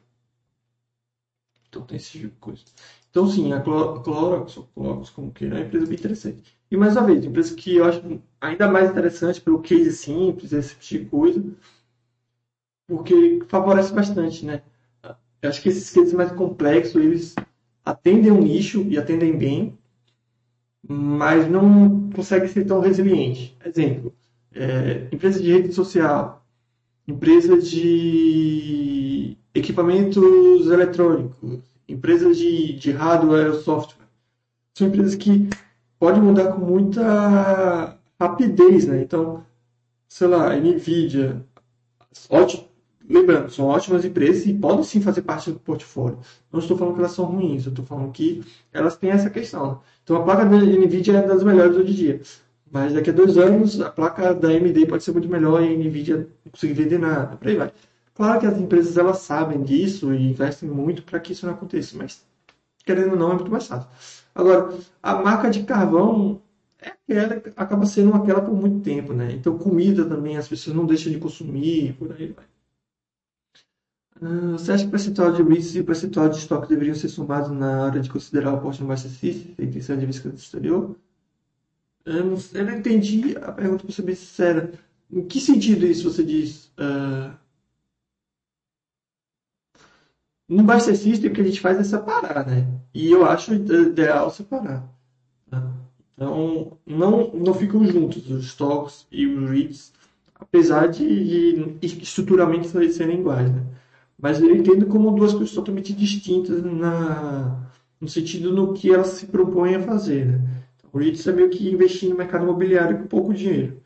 Então tem esse tipo de coisa. Então sim, a Clorox, ou Clorox, como que é uma empresa bem interessante. E mais uma vez, empresa que eu acho ainda mais interessante pelo case simples, esse tipo de coisa, porque favorece bastante, né? Eu acho que esses cases mais complexos, eles atendem um nicho e atendem bem, mas não conseguem ser tão resilientes. Exemplo, é, empresa de rede social, empresa de equipamentos eletrônicos, empresas de, de hardware ou software. São empresas que podem mudar com muita rapidez, né? Então, sei lá, Nvidia, ótimo, lembrando, são ótimas empresas e podem sim fazer parte do portfólio. Não estou falando que elas são ruins, eu estou falando que elas têm essa questão. Então a placa da Nvidia é das melhores hoje em dia. Mas daqui a dois anos a placa da AMD pode ser muito melhor e a Nvidia não conseguir vender nada. Por aí vai. Claro que as empresas elas sabem disso e investem muito para que isso não aconteça, mas querendo ou não é muito mais fácil. Agora, a marca de carvão é aquela, acaba sendo aquela por muito tempo, né? Então comida também as pessoas não deixam de consumir, por aí vai. Uh, você acha que o percentual de REITs e o percentual de estoque deveriam ser somados na hora de considerar o aporte no Master System e intenção de risco exterior? Eu não, eu não entendi a pergunta, para ser bem sincera. Em que sentido isso você diz? Uh, no Master System, o que a gente faz é separar, né? E eu acho ideal separar. Tá? Então, não, não ficam juntos os stocks e os REITs, apesar de, de estruturalmente serem iguais, né? Mas eu entendo como duas coisas totalmente distintas na, no sentido no que elas se propõem a fazer. Né? Então, o REITs é meio que investir no mercado imobiliário com pouco dinheiro.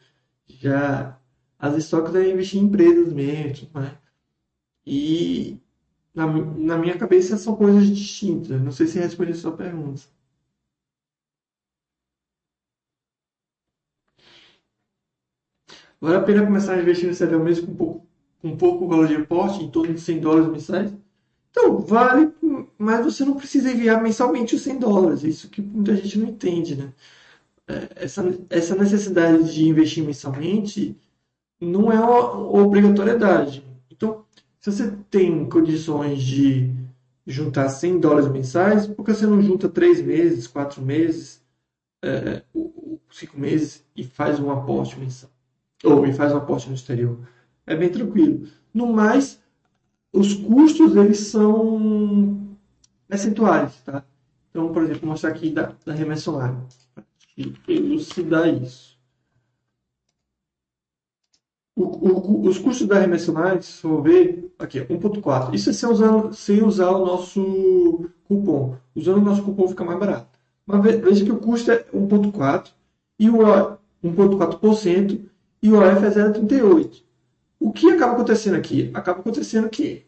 Já as estoques é investir em empresas mesmo. Né? E na, na minha cabeça são coisas distintas. Não sei se respondi a sua pergunta. Vale a pena começar a investir no CDL mesmo com pouco com pouco valor de aporte, em torno de 100 dólares mensais. Então, vale, mas você não precisa enviar mensalmente os 100 dólares. Isso que muita gente não entende, né? É, essa, essa necessidade de investir mensalmente não é uma obrigatoriedade. Então, se você tem condições de juntar 100 dólares mensais, por que você não junta 3 meses, 4 meses, é, 5 meses e faz um aporte mensal? Ou e faz um aporte no exterior? é bem tranquilo. No mais, os custos eles são percentuais, tá? Então, por exemplo, vou mostrar aqui da, da remessa online. Elucidar isso. O, o, os custos da se for ver, aqui, 1.4. Isso é sem usar, sem usar o nosso cupom. Usando o nosso cupom fica mais barato. Mas veja que o custo é 1.4 e o 1.4% e o OF é 0,38. O que acaba acontecendo aqui? Acaba acontecendo que,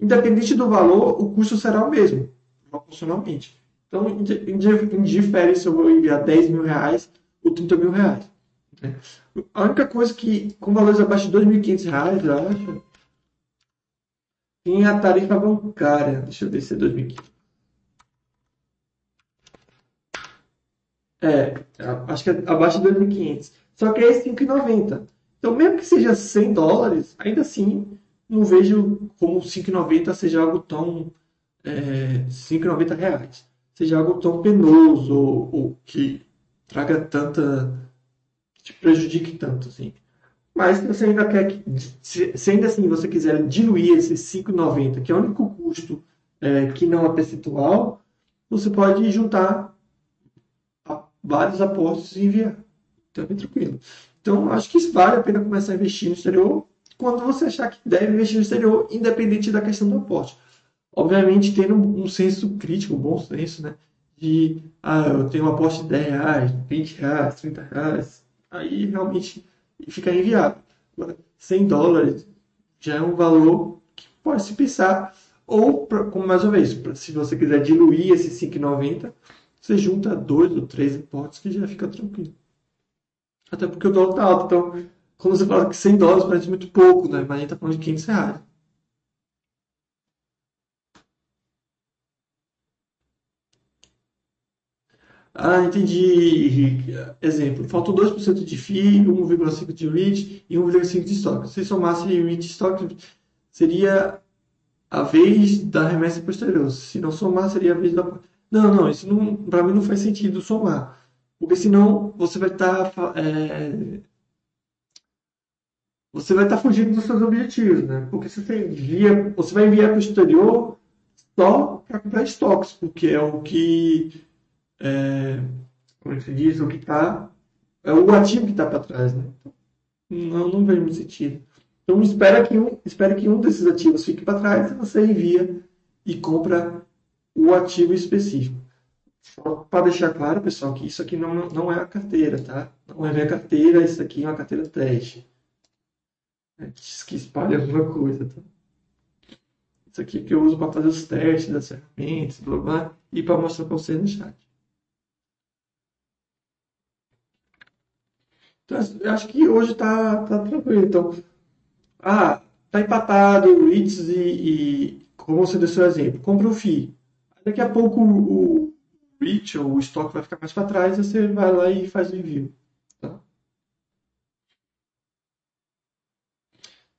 independente do valor, o custo será o mesmo, proporcionalmente. Então, indifere se eu vou enviar 10 mil reais ou 30 mil reais. A única coisa que, com valores abaixo de 2.500 reais, eu acho, tem a tarifa bancária. Deixa eu ver se é 2.500. É, acho que é abaixo de 2.500. Só que é 5,90. Então, mesmo que seja 100 dólares, ainda assim, não vejo como 5,90 seja algo tão. É, 5,90 reais. Seja algo tão penoso ou, ou, que traga tanta. Te prejudique tanto, assim. Mas se você ainda quer que. Se, ainda assim você quiser diluir esse 5,90, que é o único custo é, que não é percentual, você pode juntar vários apostos e enviar. Então é bem tranquilo. Então, acho que vale a pena começar a investir no exterior quando você achar que deve investir no exterior, independente da questão do aporte. Obviamente, tendo um senso crítico, um bom senso, né? De, ah, eu tenho um aporte de 10 reais, 20 reais, 30 reais. Aí, realmente, fica inviável. Agora, 100 dólares já é um valor que pode se pensar. Ou, como mais uma vez, se você quiser diluir esse 5,90, você junta dois ou três aportes que já fica tranquilo. Até porque o dólar tá alto. Então, quando você fala que 100 dólares parece muito pouco, né? Mas a gente tá falando de 500 reais. Ah, entendi, Exemplo, faltam 2% de FII, 1,5% de REIT e 1,5% de estoque. Se somasse REIT e estoque, seria a vez da remessa posterior. Se não somar, seria a vez da... Não, não, isso não, para mim não faz sentido somar. Porque senão você vai estar. Tá, é... Você vai estar tá fugindo dos seus objetivos, né? Porque você, envia, você vai enviar para o exterior só para comprar estoques, porque é o que. É, como é se diz? O que está. É o ativo que está para trás, né? Então, não, não vejo muito sentido. Então espera que um, espera que um desses ativos fique para trás e você envia e compra o ativo específico. Só para deixar claro, pessoal, que isso aqui não, não é a carteira, tá? Não é minha carteira, isso aqui é uma carteira teste. Diz que espalha alguma coisa, tá? Isso aqui que eu uso para fazer os testes das ferramentas, blá blá, e para mostrar para você no chat. Então, acho que hoje tá, tá tranquilo. Então, ah, tá empatado o Leeds e, e, como você deu seu exemplo, compra o FII. Daqui a pouco o, o Reach ou o estoque vai ficar mais para trás e você vai lá e faz o envio. Tá?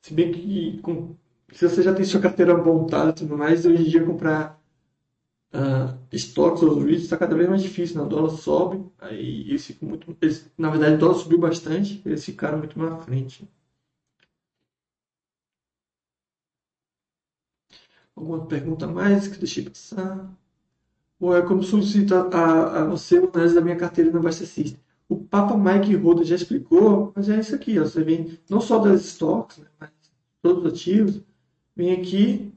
Se bem que com, se você já tem sua carteira montada e tudo mais, hoje em dia comprar uh, estoques ou REITs está cada vez mais difícil. Né? O dólar sobe, aí eles ficam muito. Eles, na verdade, o dólar subiu bastante, eles ficaram muito à frente. Alguma pergunta mais que deixei passar? Ou é como solicita a, a você uma análise da minha carteira no Basta System. O Papa Mike Roda já explicou, mas é isso aqui. Ó, você vem não só das stocks, né, mas todos os ativos. Vem aqui,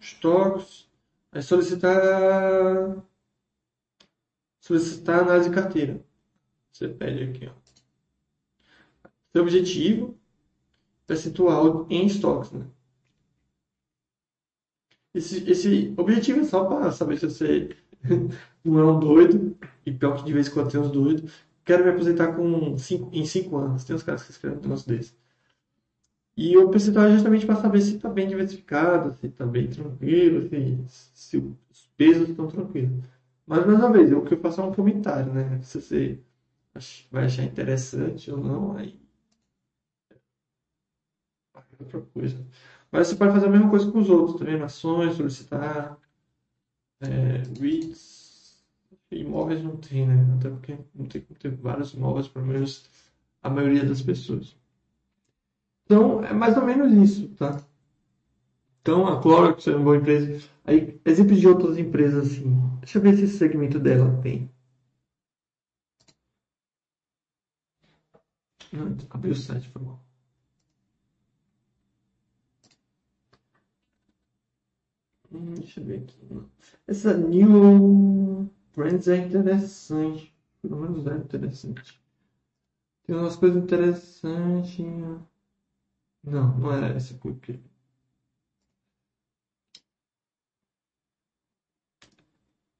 stocks, aí solicitar solicitar análise de carteira. Você pede aqui, ó. Seu objetivo, percentual em estoques, né? Esse, esse objetivo é só para saber se você (laughs) não é um doido, e pior que de vez em quando tem uns doidos. Quero me aposentar com cinco, em 5 anos. Tem uns caras que escrevem um negócio desse. E percentual é justamente para saber se está bem diversificado, se está bem tranquilo, se, se os pesos estão tranquilos. Mas, mais uma vez, o que eu faço é um comentário, né? Se você vai achar interessante ou não, aí é outra coisa. Mas você pode fazer a mesma coisa com os outros também, nações, solicitar, é, REITs, imóveis não tem, né? Até porque não tem como ter vários imóveis, pelo menos a maioria das pessoas. Então, é mais ou menos isso, tá? Então, a Clorox é uma boa empresa. Aí, exemplos de outras empresas assim. Deixa eu ver se esse segmento dela tem. Abriu o site, foi mal. Hum, deixa eu ver aqui. Essa New Brands é interessante. Pelo menos é interessante. Tem umas coisas interessantes. Não, não era essa porque.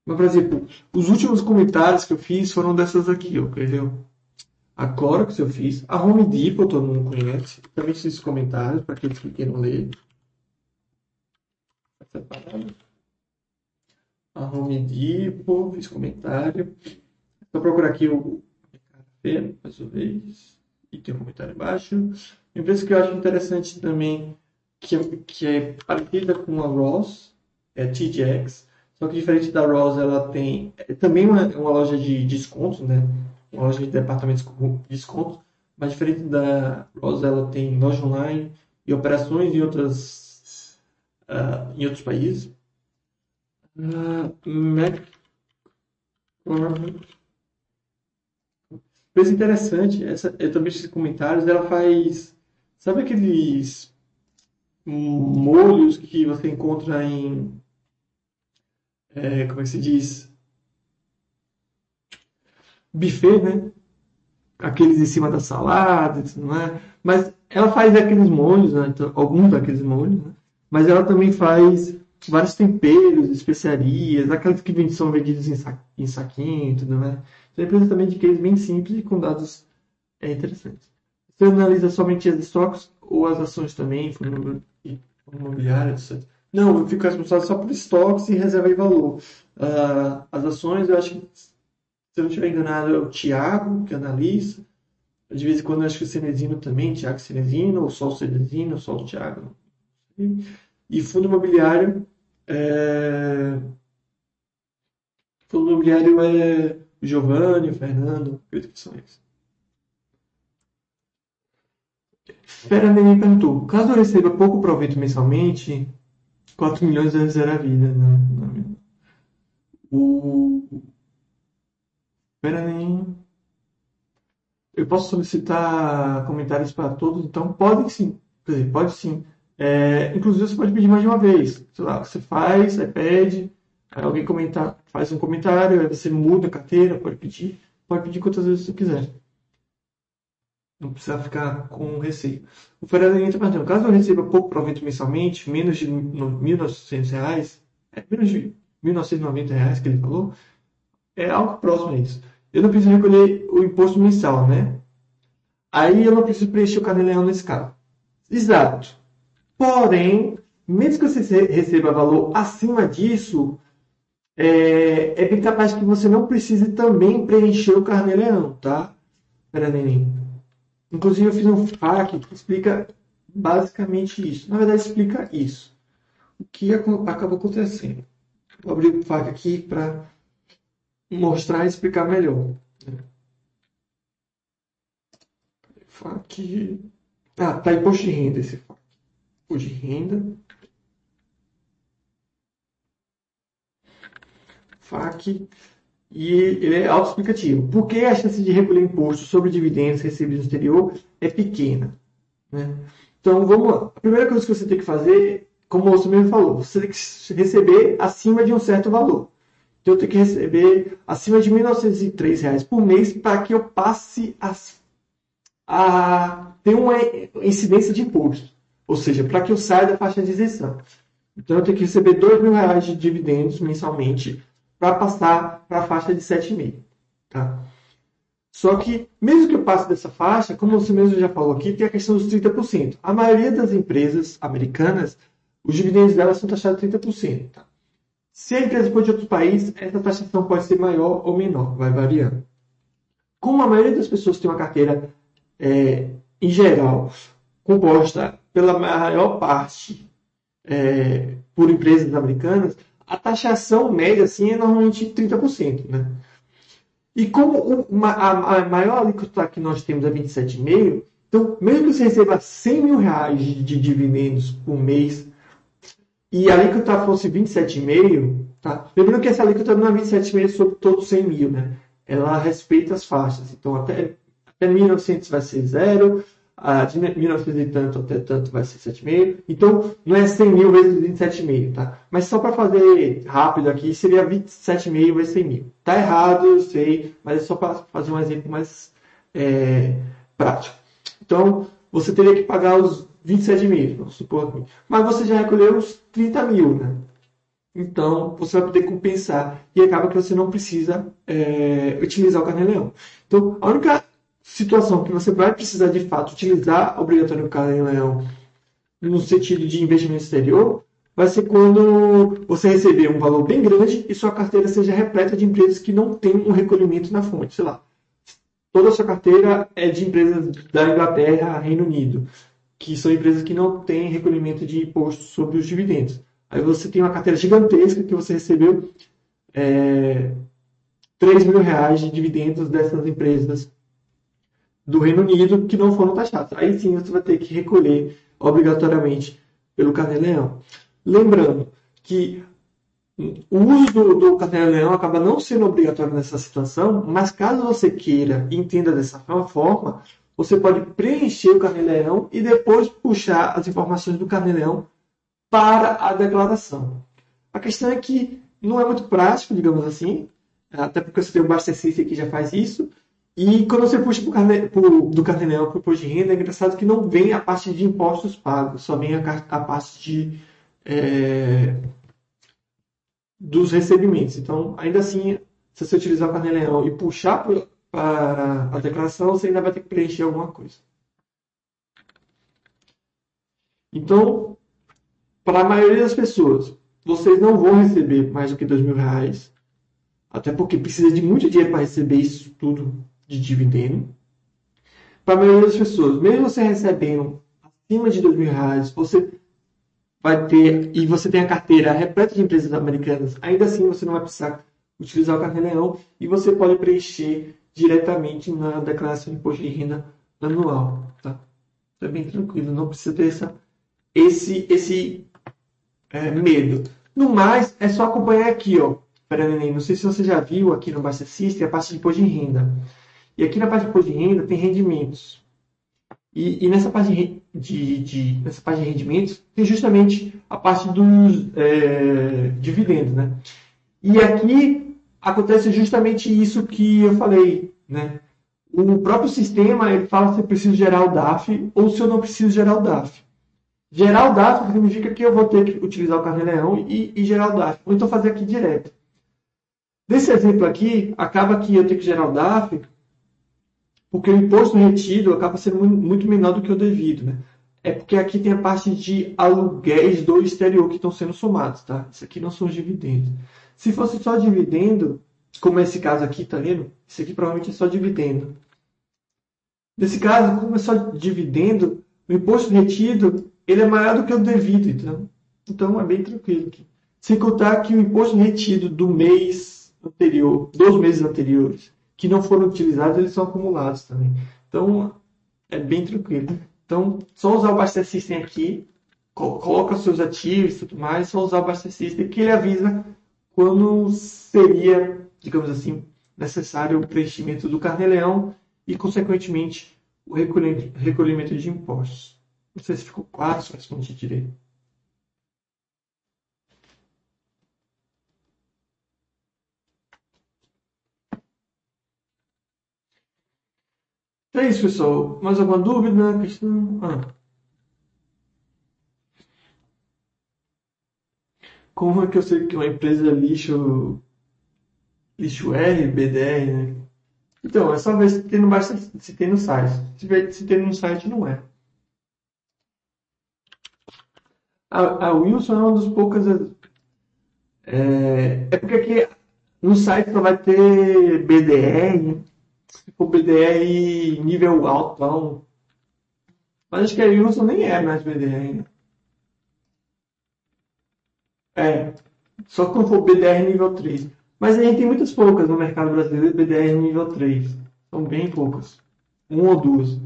Mas, por exemplo, os últimos comentários que eu fiz foram dessas aqui, ó, entendeu? A Clorox eu fiz. A Home Depot todo mundo conhece. Também fiz comentários para aqueles que queiram ler separado. A Home Depot, fiz comentário. Vou procurar aqui o mais uma vez. E tem um comentário embaixo. Uma empresa que eu acho interessante também, que, que é parecida com a Ross, é a TJX. Só que diferente da Ross, ela tem é também uma, uma loja de descontos, né? Uma loja de departamentos com descontos. Mas diferente da Ross, ela tem loja online e operações em outras uh, em outros países. Uh, Mac... Coisa interessante, essa, eu também fiz comentários, ela faz, sabe aqueles molhos que você encontra em, é, como é que se diz? Buffet, né? Aqueles em cima da salada, não é? Mas ela faz aqueles molhos, né? então, alguns daqueles molhos, né? mas ela também faz vários temperos, especiarias, aquelas que são vendidas em, sa em saquinho e tudo mais. Então, é empresa também de case bem simples e com dados é, interessantes. Você analisa somente as estoques ou as ações também, fundo imobiliário, etc. Não, eu fico responsável só por estoques e reserva de valor. Uh, as ações, eu acho que, se eu não estiver enganado, é o Tiago, que analisa. De vez em quando, eu acho que o Cenezino também, Tiago Cenezino, ou só o Cenezino, ou só o Tiago. E fundo imobiliário é... Fundo imobiliário é o Giovanni, o Fernando, acredito que são eles. Fera Neném perguntou: caso eu receba pouco proveito mensalmente, 4 milhões zero a vida. Né? O Fera Neném. Eu posso solicitar comentários para todos? Então, podem sim. Quer dizer, pode sim. É, inclusive, você pode pedir mais de uma vez. Sei lá, você faz, aí pede, aí alguém comenta, faz um comentário, aí você muda a carteira, pode pedir, pode pedir quantas vezes você quiser. Não precisa ficar com receio. O Fernando está perguntando, caso eu receba pouco provento mensalmente, menos de R$ 1.900, é menos de 1.990 reais que ele falou, é algo próximo a isso. Eu não preciso recolher o imposto mensal, né? Aí eu não preciso preencher o carnê-leão nesse caso. Exato. Porém, mesmo que você receba valor acima disso, é, é bem capaz que você não precise também preencher o carnê-leão, tá? Pera, neném. Inclusive, eu fiz um FAQ que explica basicamente isso. Na verdade, explica isso. O que acabou acontecendo. Vou abrir o FAQ aqui para mostrar e explicar melhor. FAQ. Ah, tá imposto de renda esse FAQ. Imposto de renda. FAQ e ele é autoexplicativo. Por que a chance de recolher imposto sobre dividendos recebidos no exterior é pequena? Né? Então, vamos lá. A primeira coisa que você tem que fazer, como moço mesmo falou, você tem que receber acima de um certo valor. Então, eu tenho que receber acima de R$ 1.903 por mês para que eu passe a, a ter uma incidência de imposto. Ou seja, para que eu saia da faixa de isenção. Então, eu tenho que receber R$ 2.000 de dividendos mensalmente para passar para a faixa de 7,5. Tá? Só que, mesmo que eu passe dessa faixa, como você mesmo já falou aqui, tem a questão dos 30%. A maioria das empresas americanas, os dividendos delas são taxados 30%. Tá? Se a empresa for de outro país, essa taxação pode ser maior ou menor, vai variando. Como a maioria das pessoas tem uma carteira, é, em geral, composta pela maior parte é, por empresas americanas, a taxação média assim, é normalmente 30%. Né? E como uma, a, a, maior alíquota que nós temos é 27,5%, então, mesmo que você receba 100 mil reais de, de dividendos por mês e a alíquota fosse 27,5%, tá? lembrando que essa alíquota não é 27,5% sobre todos 100 mil, né? ela respeita as faixas. Então, até, até 1.900 vai ser zero, a de 1900 e tanto até tanto vai ser 7,5. Então, não é 100 mil vezes 27,5, tá? Mas só para fazer rápido aqui, seria 27,5 vezes 100 mil. Tá errado, eu sei, mas é só para fazer um exemplo mais é, prático. Então, você teria que pagar os 27 mil, vamos supor. Mas você já recolheu os 30 mil, né? Então, você vai poder compensar e acaba que você não precisa é, utilizar o carnê-leão. Então, a única situação que você vai precisar de fato utilizar obrigatório carne leão no sentido de investimento exterior vai ser quando você receber um valor bem grande e sua carteira seja repleta de empresas que não têm um recolhimento na fonte, sei lá. Toda a sua carteira é de empresas da Inglaterra, Reino Unido, que são empresas que não têm recolhimento de imposto sobre os dividendos. Aí você tem uma carteira gigantesca que você recebeu é, 3 mil reais de dividendos dessas empresas do Reino Unido que não foram taxados. Aí sim você vai ter que recolher obrigatoriamente pelo carnê-leão. Lembrando que o uso do, do carnê-leão acaba não sendo obrigatório nessa situação, mas caso você queira e entenda dessa forma, você pode preencher o carnê-leão e depois puxar as informações do carnê-leão para a declaração. A questão é que não é muito prático, digamos assim, até porque você tem um Bastecista que já faz isso, e quando você puxa pro carne, pro, do carnê para o imposto de renda, é engraçado que não vem a parte de impostos pagos, só vem a, a parte de, é, dos recebimentos. Então, ainda assim, se você utilizar o carnê-leão e puxar para a declaração, você ainda vai ter que preencher alguma coisa. Então, para a maioria das pessoas, vocês não vão receber mais do que dois mil reais, até porque precisa de muito dinheiro para receber isso tudo de dividendo. Para a maioria das pessoas, mesmo você recebendo acima de dois mil reais, você vai ter, e você tem a carteira repleta de empresas americanas, ainda assim você não vai precisar utilizar o cartão leão e você pode preencher diretamente na declaração de imposto de renda anual. Tá? É bem tranquilo, não precisa ter essa, esse, esse é, medo. No mais, é só acompanhar aqui, ó. Pera, neném, não sei se você já viu aqui no Basta System a parte de imposto de renda. E aqui na parte de imposto de renda tem rendimentos. E, e nessa, parte de, de, de, nessa parte de rendimentos tem justamente a parte dos é, dividendos. Né? E aqui acontece justamente isso que eu falei. Né? O, próprio sistema ele fala se eu preciso gerar o DAF ou se eu não preciso gerar o DAF. Gerar o DAF significa que eu vou ter que utilizar o carnê-leão e, e gerar o DAF. Ou então fazer aqui direto. Nesse exemplo aqui, acaba que eu tenho que gerar o DAF porque o imposto retido acaba sendo muito menor do que o devido. Né? É porque aqui tem a parte de aluguéis do exterior que estão sendo somados. Tá? Isso aqui não são os dividendos. Se fosse só dividendo, como esse caso aqui, tá vendo? Isso aqui provavelmente é só dividendo. Nesse caso, como é só dividendo, o imposto retido ele é maior do que o devido, então, então é bem tranquilo aqui. Sem contar que o imposto retido do mês anterior, dos meses anteriores, que não foram utilizados, eles são acumulados também. Então, é bem tranquilo. Então, só usar o Buster System aqui, coloca seus ativos e tudo mais, só usar o Buster System que ele avisa quando seria, digamos assim, necessário o preenchimento do carnê-leão e, consequentemente, o recolhimento de impostos. Não sei se ficou claro, se eu respondi direito. É isso, pessoal. Mais alguma dúvida? Questão? Ah. Como é que eu sei que uma empresa é lixo, lixo R, BDR, né? Então, é só ver se tem no, se tem no site. Se, se tem no site, não é. A, a Wilson é uma das poucas. É, é porque aqui no site só vai ter BDR, for BDR nível alto, não. Mas acho que a Wilson nem é mais BDR ainda. É, só quando for BDR nível 3. Mas a gente tem muitas poucas no mercado brasileiro BDR nível 3. São bem poucas. Um ou duas.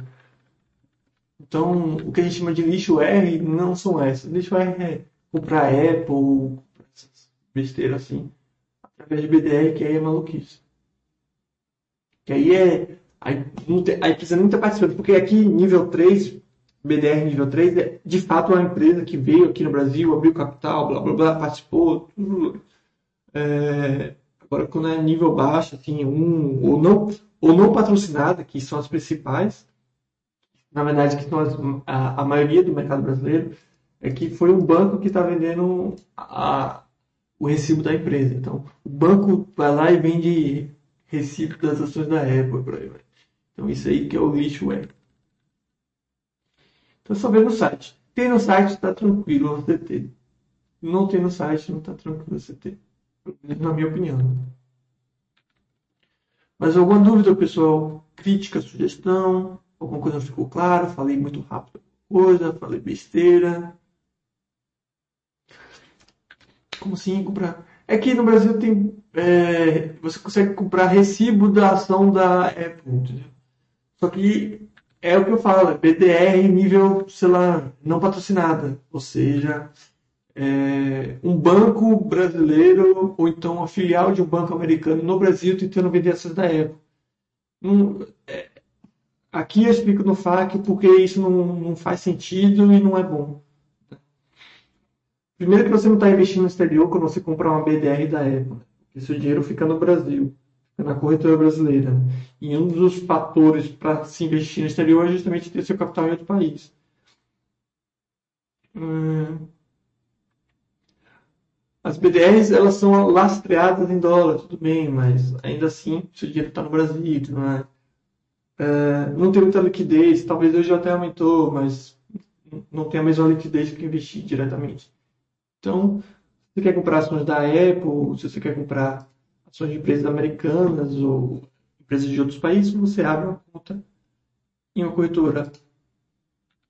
Então, o que a gente chama de lixo R não são essas. Lixo R é comprar Apple, besteira assim, através de BDR, que aí é maluquice. Que aí é. Aí, aí precisa muita participação, porque aqui, nível 3, BDR nível 3, é de fato uma empresa que veio aqui no Brasil, abriu capital, blá blá blá, participou, tudo. É, agora, quando é nível baixo, assim, um, ou não, ou não patrocinada, que são as principais, na verdade, que são as, a, a maioria do mercado brasileiro, é que foi um banco que está vendendo a, o recibo da empresa. Então, o banco vai lá e vende recibo das ações da Apple, por aí. Então, isso aí que é o lixo web. Então, só ver no site. Tem no site, está tranquilo você ter. Não tem no site, não está tranquilo você ter. Na minha opinião. Mas alguma dúvida, pessoal? Crítica, sugestão? alguma coisa não ficou claro, falei muito rápido coisa, falei besteira. Como assim comprar? É que no Brasil tem. É, você consegue comprar recibo da ação da Apple, entendeu? Só que é o que eu falo, é BDR nível, sei lá, não patrocinada. Ou seja, é, um banco brasileiro ou então uma filial de um banco americano no Brasil tentando vender ações da Apple. É, Aqui eu explico no FAQ porque isso não, não faz sentido e não é bom. Primeiro que você não está investindo no exterior quando você comprar uma BDR da Apple. Seu dinheiro fica no Brasil, fica na corretora brasileira. E um dos fatores para se investir no exterior é justamente ter seu capital em outro país. Hum. As BDRs elas são lastreadas em dólar, tudo bem, mas ainda assim seu dinheiro está no Brasil, não é? É, não tem muita liquidez, talvez hoje até aumentou, mas não tem a mesma liquidez que investir diretamente. Então, se você quer comprar ações da Apple, se você quer comprar ações de empresas americanas ou empresas de outros países, você abre uma conta em uma corretora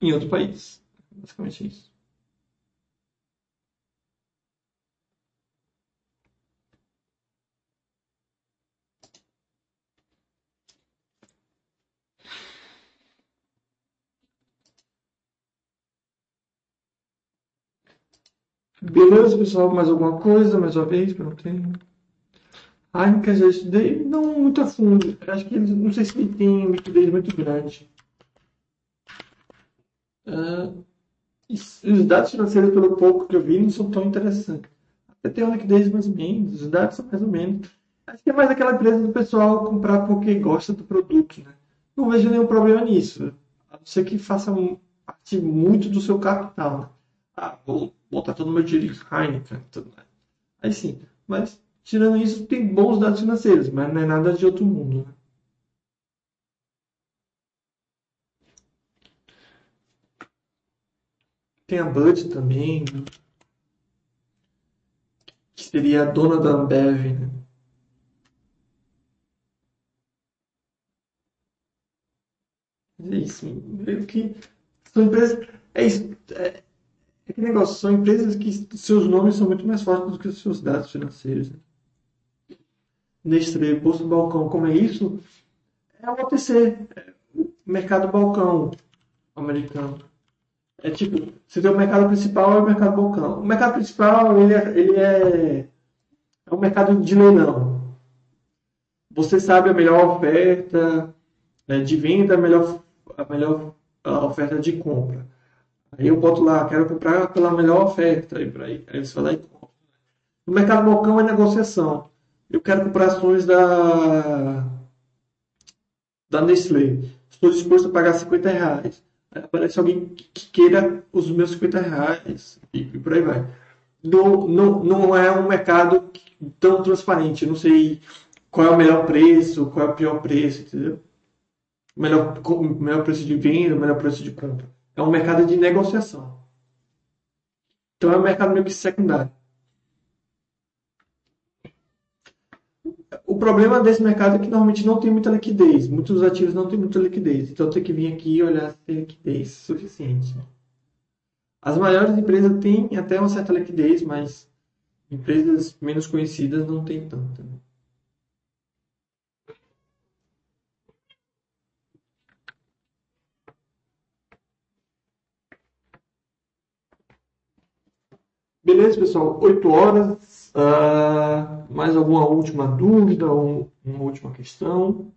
em outro país. Basicamente isso. Beleza, pessoal? Mais alguma coisa? Mais uma vez? Perguntei. Ah, quer dizer, estudei não muito a fundo. Acho que não sei se ele tem liquidez muito grande. Uh, os dados financeiros, pelo pouco que eu vi, não são tão interessantes. Até tem uma liquidez mais ou menos, os dados são mais ou menos. Acho que é mais aquela empresa do pessoal comprar porque gosta do produto, né? não vejo nenhum problema nisso. A não ser que faça parte muito do seu capital. Né? Ah, vou botar todo o meu dinheiro em Heineken. Tudo mais. Aí sim. Mas, tirando isso, tem bons dados financeiros, mas não é nada de outro mundo. Né? Tem a Bud também, né? que seria a dona da Ambev. Né? É isso, meio que são empresas. É isso. É, é que negócio, são empresas que seus nomes são muito mais fortes do que os seus dados financeiros. Né? Nestlé, Posto Balcão, como é isso? É o OTC, é o mercado balcão americano. É tipo, você tem o mercado principal e o mercado balcão. O mercado principal, ele é, ele é, é um mercado de leilão. Você sabe a melhor oferta né, de venda, a melhor, a melhor a oferta de compra. Aí eu boto lá, quero comprar pela melhor oferta. Aí, aí, aí você vai lá e compra. No mercado balcão é negociação. Eu quero comprar ações da, da Nestlé. Estou disposto a pagar 50 reais. Aí aparece alguém que queira os meus 50 reais e, e por aí vai. Não, não, não é um mercado tão transparente. Eu não sei qual é o melhor preço, qual é o pior preço, entendeu? Melhor, melhor preço de venda, melhor preço de compra. É um mercado de negociação. Então é um mercado meio que secundário. O problema desse mercado é que normalmente não tem muita liquidez. Muitos ativos não têm muita liquidez. Então tem que vir aqui e olhar se tem liquidez suficiente. As maiores empresas têm até uma certa liquidez, mas empresas menos conhecidas não têm tanta. Beleza, pessoal? 8 horas. Uh, mais alguma última dúvida ou uma última questão?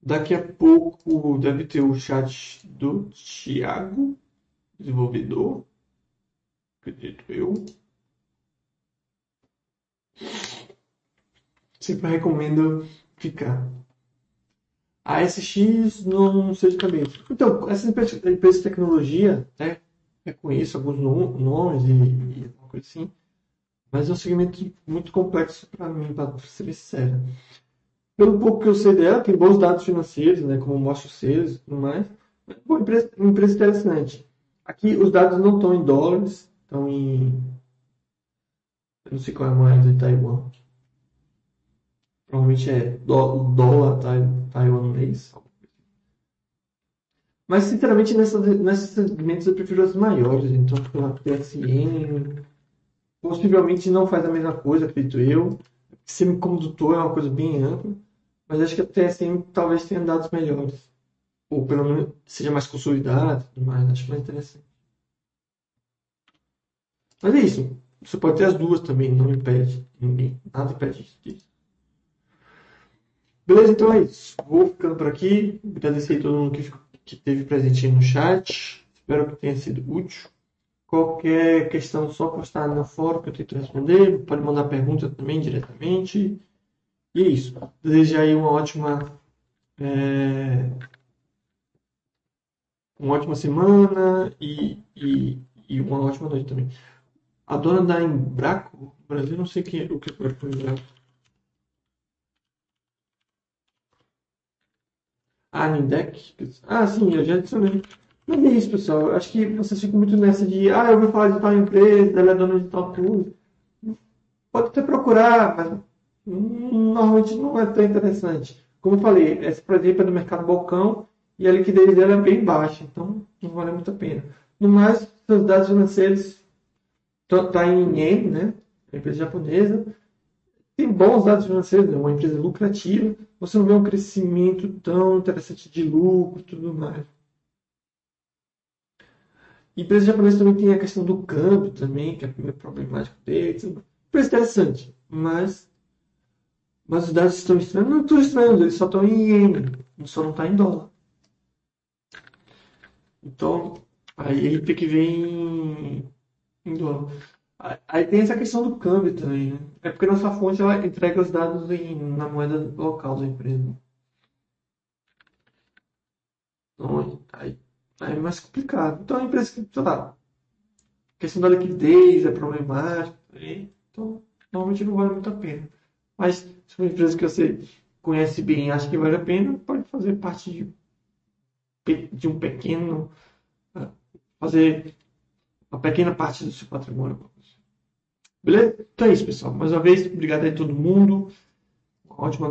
Daqui a pouco deve ter o chat do Thiago, desenvolvedor. Acredito eu. Sempre recomendo ficar. A SX não sei de cabeça. Então, essas empresas de tecnologia, né? Reconheço alguns nomes e, e coisa assim, mas é um segmento muito complexo para mim, para ser sincero. Pelo pouco que eu sei dela, tem bons dados financeiros, né, como mostra os e tudo mais. Uma empresa, empresa interessante. Aqui os dados não estão em dólares, estão em. Eu não sei qual é a moeda de Taiwan. Provavelmente é dólar taiwanês, mas, sinceramente, nessa, nesses segmentos eu prefiro as maiores. Então, a PSN possivelmente não faz a mesma coisa, acredito eu. Semicondutor é uma coisa bem ampla. Mas acho que a TSM talvez tenha dados melhores. Ou pelo menos seja mais consolidada tudo mais. Acho mais interessante. Mas é isso. Você pode ter as duas também, não impede. Ninguém, nada impede disso. Beleza, então é isso. Vou ficando por aqui. Agradecer a todo mundo que ficou que teve presente no chat. Espero que tenha sido útil. Qualquer questão, só postar no fórum que eu tento responder. Pode mandar pergunta também diretamente. E é isso. Desejo aí uma ótima. É... Uma ótima semana e, e, e, uma ótima noite também. A dona da Embraco, Brasil, não sei quem, o que foi o Embraco. Ah, Nindec? Ah, sim, eu já adicionei. Mas é isso, pessoal. Eu acho que vocês ficam muito nessa de, ah, eu vou falar de tal empresa, ela é dona de tal coisa. Pode até procurar, mas normalmente não é tão interessante. Como eu falei, essa, exemplo, é do mercado balcão e a liquidez dela é bem baixa, então não vale muito a pena. No mais, seus dados financeiros estão tá em yen, né? Empresa japonesa tem bons dados financeiros, é uma empresa lucrativa, você não vê um crescimento tão interessante de lucro e tudo mais. Empresa japonesa também tem a questão do câmbio também, que é meio problemático deles. Empresa interessante, mas, mas os dados estão estranhos. Não estão estranhos, eles só estão em iene, só não está em dólar. Então, aí ele tem que ver em, em dólar. Aí tem essa questão do câmbio também, né? É porque nossa fonte ela entrega os dados em, na moeda local da empresa. Então, aí, aí é mais complicado. Então, a empresa que, sei lá, questão da liquidez é problemática, então, normalmente não vale muito a pena. Mas, se uma empresa que você conhece bem e acha que vale a pena, pode fazer parte de, de um pequeno, ah, fazer uma pequena parte do seu patrimônio. Beleza? Então é isso, pessoal. Mais uma vez, obrigado aí a todo mundo. Uma ótima noite.